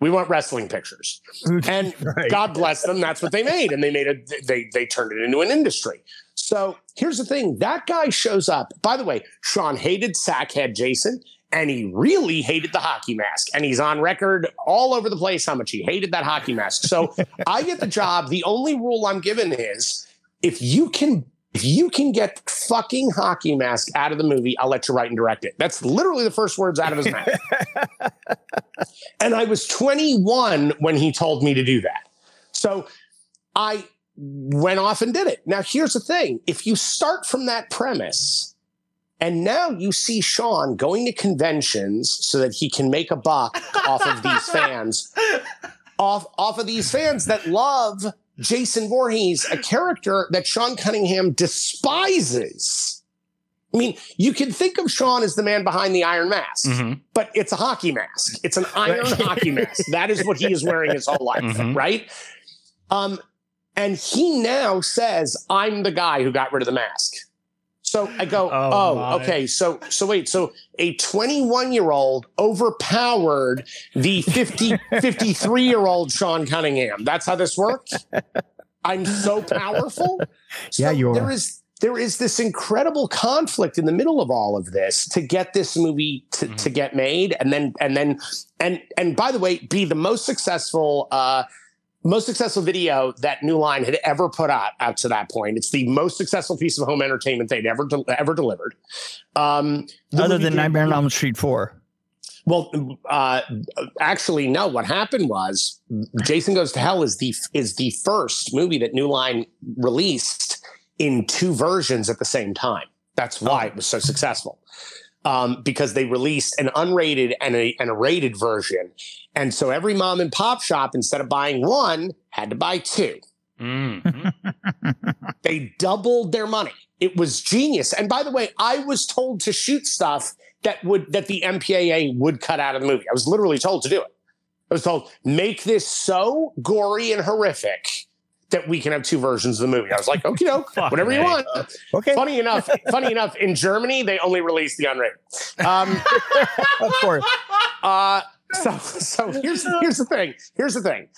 [SPEAKER 3] We want wrestling pictures. [LAUGHS] And
[SPEAKER 2] Right.
[SPEAKER 3] God bless them. That's what they made. And they made it, they, they turned it into an industry. So here's the thing that guy shows up. By the way, Sean hated Sackhead Jason and he really hated the hockey mask. And he's on record all over the place how much he hated that hockey mask. So [LAUGHS] I get the job. The only rule I'm given is if you can. If you can get fucking hockey mask out of the movie, I'll let you write and direct it. That's literally the first words out of his mouth. [LAUGHS] and I was 21 when he told me to do that. So I went off and did it. Now, here's the thing if you start from that premise, and now you see Sean going to conventions so that he can make a buck off of these [LAUGHS] fans, off, off of these fans that love Jason Voorhees, a character that Sean Cunningham despises. I mean, you can think of Sean as the man behind the Iron Mask
[SPEAKER 1] Mhm.
[SPEAKER 3] but it's a hockey mask. It's an iron hockey mask. That is what he is wearing his whole life,
[SPEAKER 1] Mhm.
[SPEAKER 3] right? Um, And he now says, I'm the guy who got rid of the mask. So I go,
[SPEAKER 2] Oh,
[SPEAKER 3] oh, okay. So, so wait, so a 21 year old overpowered the 50, [LAUGHS] 53 year old Sean Cunningham. That's how this works. I'm so powerful. [LAUGHS]
[SPEAKER 2] Yeah, you are.
[SPEAKER 3] There is, there is this incredible conflict in the middle of all of this to get this movie to,
[SPEAKER 1] Mhm.
[SPEAKER 3] to get made and then, and then, and, and by the way, be the most successful, uh, most successful video that New Line had ever put out out to that point. It's the most successful piece of home entertainment they'd ever del- ever delivered. Um, the
[SPEAKER 2] Other than
[SPEAKER 3] did-
[SPEAKER 2] Nightmare on Elm Street 4.
[SPEAKER 3] Well, uh, actually, no. What happened was Jason Goes to Hell is the is the first movie that New Line released in two versions at the same time. That's why it was so successful. Um, because they released an unrated and a, and a rated version. And so every mom and pop shop, instead of buying one, had to buy two.
[SPEAKER 1] Mm.
[SPEAKER 3] They doubled their money. It was genius. And by the way, I was told to shoot stuff that would that the MPAA would cut out of the movie. I was literally told to do it. I was told make this so gory and horrific that we can have two versions of the movie. I was like, [LAUGHS] okay, no, whatever you
[SPEAKER 1] me.
[SPEAKER 3] want.
[SPEAKER 2] Okay,
[SPEAKER 3] Funny enough, funny enough, in Germany they only released the unrated. Um, [LAUGHS]
[SPEAKER 2] of course. [LAUGHS]
[SPEAKER 3] uh, so so here's here's the thing. Here's the thing.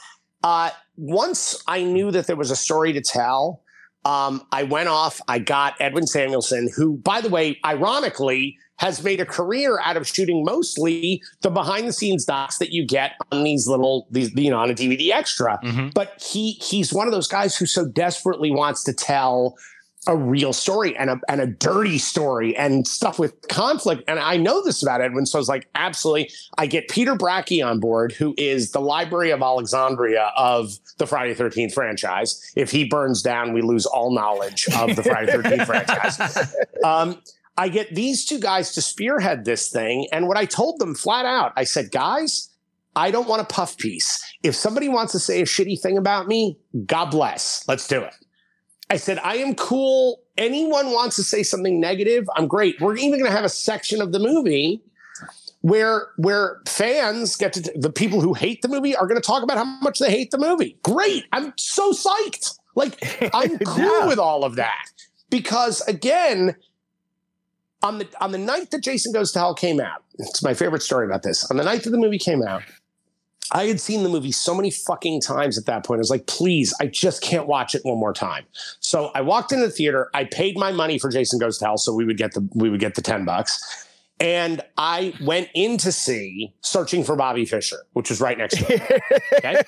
[SPEAKER 3] Uh, once I knew that there was a story to tell, um, I went off. I got Edwin Samuelson, who, by the way, ironically, has made a career out of shooting mostly the behind the scenes docs that you get on these little these you know on a DVD extra.
[SPEAKER 1] Mhm.
[SPEAKER 3] But he he's one of those guys who so desperately wants to tell a real story and a and a dirty story and stuff with conflict. And I know this about Edwin, so I was like, absolutely. I get Peter Bracke on board, who is the Library of Alexandria of the Friday Thirteenth franchise. If he burns down, we lose all knowledge of the Friday Thirteenth franchise. [LAUGHS] Um, I get these two guys to spearhead this thing, and what I told them flat out, I said, guys. I don't want a puff piece. If somebody wants to say a shitty thing about me, God bless. Let's do it. I said, I am cool. Anyone wants to say something negative, I'm great. We're even going to have a section of the movie where where fans get to the people who hate the movie are going to talk about how much they hate the movie. Great. I'm so psyched. Like I'm [LAUGHS] cool
[SPEAKER 2] Yeah.
[SPEAKER 3] with all of that. Because again, on the on the night that Jason Goes to Hell came out, it's my favorite story about this. On the night that the movie came out, I had seen the movie so many fucking times at that point. I was like, please, I just can't watch it one more time. So I walked into the theater. I paid my money for Jason Goes to Hell, so we would get the we would get the ten bucks. And I went in to see Searching for Bobby Fischer, which was right next to it. [LAUGHS] Okay.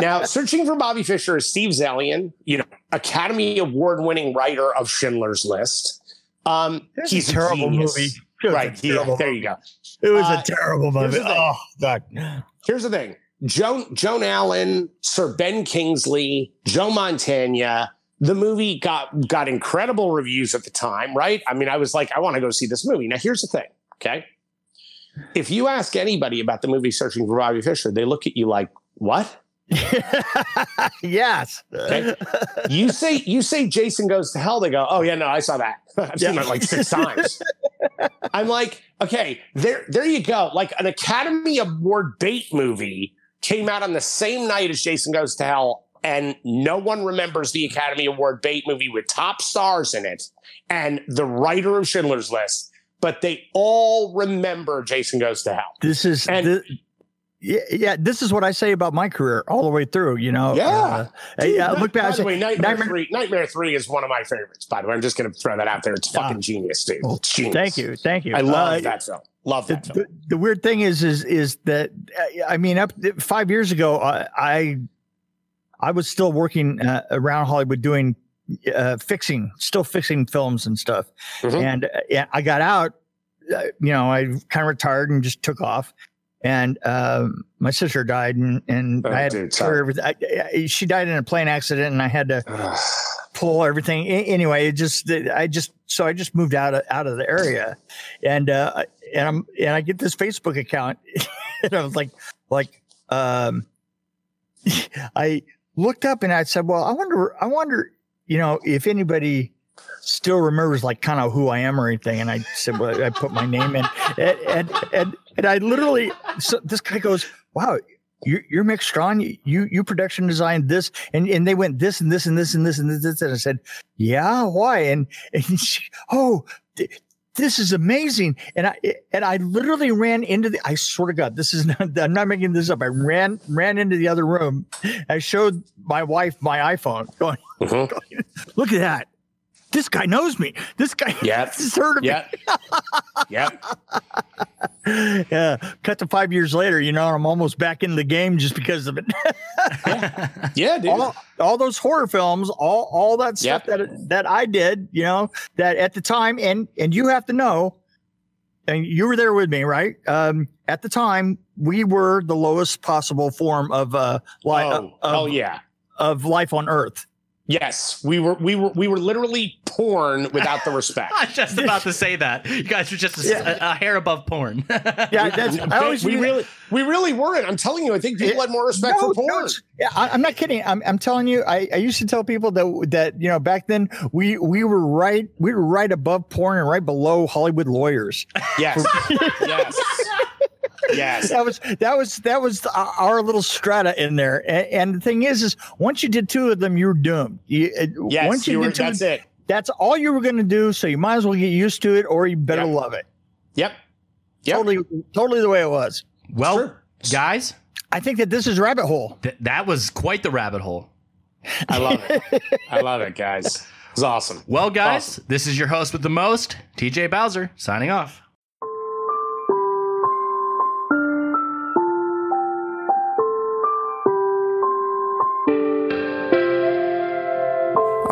[SPEAKER 3] now, Searching for Bobby Fischer is Steve Zaillian, you know, Academy Award winning writer of Schindler's List. Um, he's
[SPEAKER 2] a terrible
[SPEAKER 3] genius.
[SPEAKER 2] movie.
[SPEAKER 3] Right.
[SPEAKER 2] Terrible
[SPEAKER 3] there you go.
[SPEAKER 2] It was
[SPEAKER 3] Uh,
[SPEAKER 2] a terrible movie. Oh God.
[SPEAKER 3] here's the thing joan joan allen sir ben kingsley joe mantegna the movie got got incredible reviews at the time right i mean i was like i want to go see this movie now here's the thing okay if you ask anybody about the movie searching for bobby fischer they look at you like what [LAUGHS]
[SPEAKER 2] yes.
[SPEAKER 3] Okay. you say you say jason goes to hell they go oh yeah no i saw that [LAUGHS] i've seen
[SPEAKER 2] Yeah.
[SPEAKER 3] that like six times [LAUGHS] i'm like okay there there you go like an academy award bait movie came out on the same night as jason goes to hell and no one remembers the academy award bait movie with top stars in it and the writer of schindler's list but they all remember jason goes to hell
[SPEAKER 2] This is
[SPEAKER 3] And-
[SPEAKER 2] yeah, yeah. This is what I say about my career all the way through. You know.
[SPEAKER 3] Yeah.
[SPEAKER 2] Uh,
[SPEAKER 3] Dude,
[SPEAKER 2] yeah. Look back.
[SPEAKER 3] by the way, Nightmare,
[SPEAKER 2] Nightmare-
[SPEAKER 3] 3, Nightmare 3 is one of my favorites, by the way. I'm just going to throw that out there. It's fucking genius, dude.
[SPEAKER 2] Well,
[SPEAKER 3] It's genius.
[SPEAKER 2] Thank you. Thank you.
[SPEAKER 3] I love
[SPEAKER 2] Uh,
[SPEAKER 3] that film. Love
[SPEAKER 2] the,
[SPEAKER 3] that film.
[SPEAKER 2] the, the weird thing is is is that uh, I mean up five years ago I I, I was still working uh, around Hollywood doing uh, fixing still fixing films and stuff
[SPEAKER 3] Mhm.
[SPEAKER 2] and uh, yeah, I got out uh, you know I kind of retired and just took off and um, my sister died and and
[SPEAKER 3] Oh,
[SPEAKER 2] I had
[SPEAKER 3] dude,
[SPEAKER 2] to clear everything I, I, she died in a plane accident and I had to
[SPEAKER 3] Ugh.
[SPEAKER 2] pull everything. Anyway, it just I just so I just moved out of out of the area, and uh, and I'm and I get this Facebook account, [LAUGHS] and I was like like um, [LAUGHS] I looked up and I said, well, I wonder I wonder you know if anybody still remembers like kind of who I am or anything, and I said, well, I put my name in, and and and, and I literally so this guy goes, wow. you're, you're Mick Strawn. You you production designed this, and and they went this and this and this and this and this. And I said, yeah, why? And and [LAUGHS] she, oh. Th- this is amazing. And I and I literally ran into the I swear to God, this is [LAUGHS] not I'm not making this up. I ran ran into the other room. I showed my wife my iPhone [LAUGHS] going,
[SPEAKER 3] Mhm.
[SPEAKER 2] going look at that. This guy knows me. This guy [LAUGHS]
[SPEAKER 3] Yep.
[SPEAKER 2] has heard of
[SPEAKER 3] Yep. yep.
[SPEAKER 2] me. [LAUGHS] Yeah. Cut to five years later, you know, I'm almost back in the game just because of it. [LAUGHS]
[SPEAKER 3] Yeah, dude.
[SPEAKER 2] all, all those horror films, all all that stuff
[SPEAKER 3] Yep.
[SPEAKER 2] that that I did, you know, that at the time, and and you have to know, and you were there with me, right? Um, at the time, we were the lowest possible form of uh, li-
[SPEAKER 3] oh,
[SPEAKER 2] of,
[SPEAKER 3] yeah.
[SPEAKER 2] of life on Earth.
[SPEAKER 3] Yes, we were we were we were literally porn without the respect. [LAUGHS]
[SPEAKER 1] I was just about to say that. You guys are just a,
[SPEAKER 2] Yeah.
[SPEAKER 1] a, a hair above porn. [LAUGHS]
[SPEAKER 2] Yeah, that's I always
[SPEAKER 3] we
[SPEAKER 2] knew-
[SPEAKER 3] really we really weren't. I'm telling you, I think people
[SPEAKER 2] It-
[SPEAKER 3] had more respect
[SPEAKER 2] No,
[SPEAKER 3] for porn.
[SPEAKER 2] it's- yeah, I, I'm not kidding. I'm, I'm telling you. I, I used to tell people that that you know back then we we were right we were right above porn and right below Hollywood lawyers.
[SPEAKER 3] Yes. [LAUGHS] yes. Yes.
[SPEAKER 2] that was that was that was our- our little strata in there. And, and the thing is, is once you did two of them, you're doomed. You, uh,
[SPEAKER 3] Yes.
[SPEAKER 2] once you,
[SPEAKER 3] you were,
[SPEAKER 2] did two,
[SPEAKER 3] that's it.
[SPEAKER 2] that's all you were going to do. So you might as well get used to it, or you better
[SPEAKER 3] Yep.
[SPEAKER 2] love it.
[SPEAKER 3] Yep. Yep.
[SPEAKER 2] Totally, totally the way it was.
[SPEAKER 1] well,
[SPEAKER 3] Sure.
[SPEAKER 1] guys,
[SPEAKER 2] I think that this is rabbit hole.
[SPEAKER 1] th- that was quite the rabbit hole.
[SPEAKER 3] I love it. I love it, guys. It's awesome.
[SPEAKER 1] Well, guys, this is your host with the most, TJ Bowser, signing off.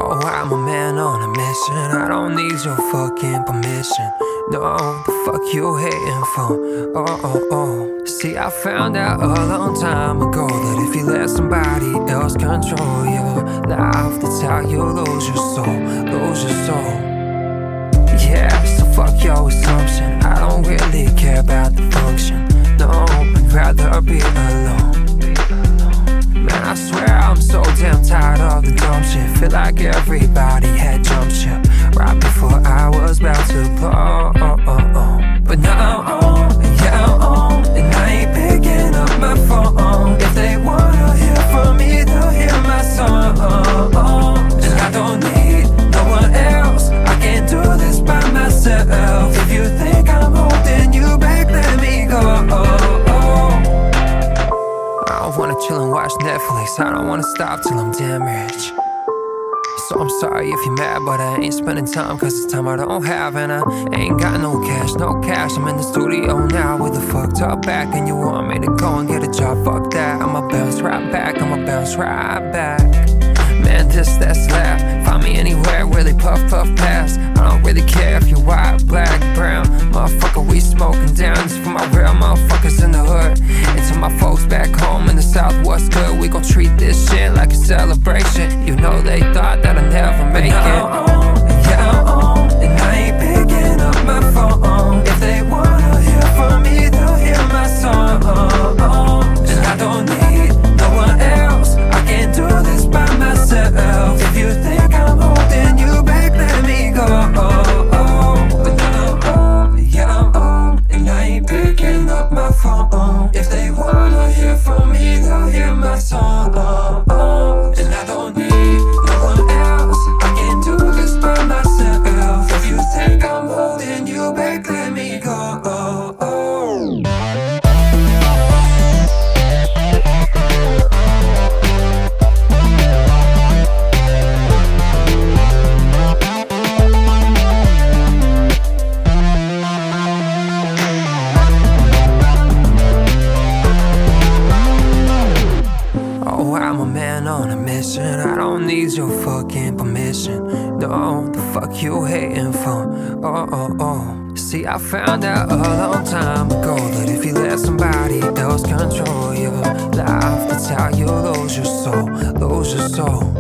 [SPEAKER 4] Oh, I'm a man on a mission. I don't need your fucking permission. No, the fuck you hating for? Oh, oh, oh. See, I found out a long time ago that if you let somebody else control your life, that's how you lose your soul, lose your soul. Yeah, so fuck your assumption. I don't really care about the function. No, I'd rather be alone. I swear I'm so damn tired of the dumb shit. Feel like everybody had jumped ship right before I was about to blow. But now I'm on, yeah, I'm on, and I ain't picking up my phone. If they wanna hear from me, but I ain't spending time cause it's time I don't have and I ain't got no cash, no cash. I'm in the studio now with a fucked up back and you want me to go and get a job, fuck that. I'ma bounce right back, I'ma bounce right back. Man, this, that slap. Me anywhere where they puff, puff past. I don't really care if you're white, black, brown. Motherfucker, we smoking down. This for my real motherfuckers in the hood. And to my folks back home in the south, what's good? We gon' treat this shit like a celebration. You know they thought that I'd never make it. Oh, oh, oh. See, I found out a long time ago that if you let somebody else control your life, that's how you lose your soul, lose your soul.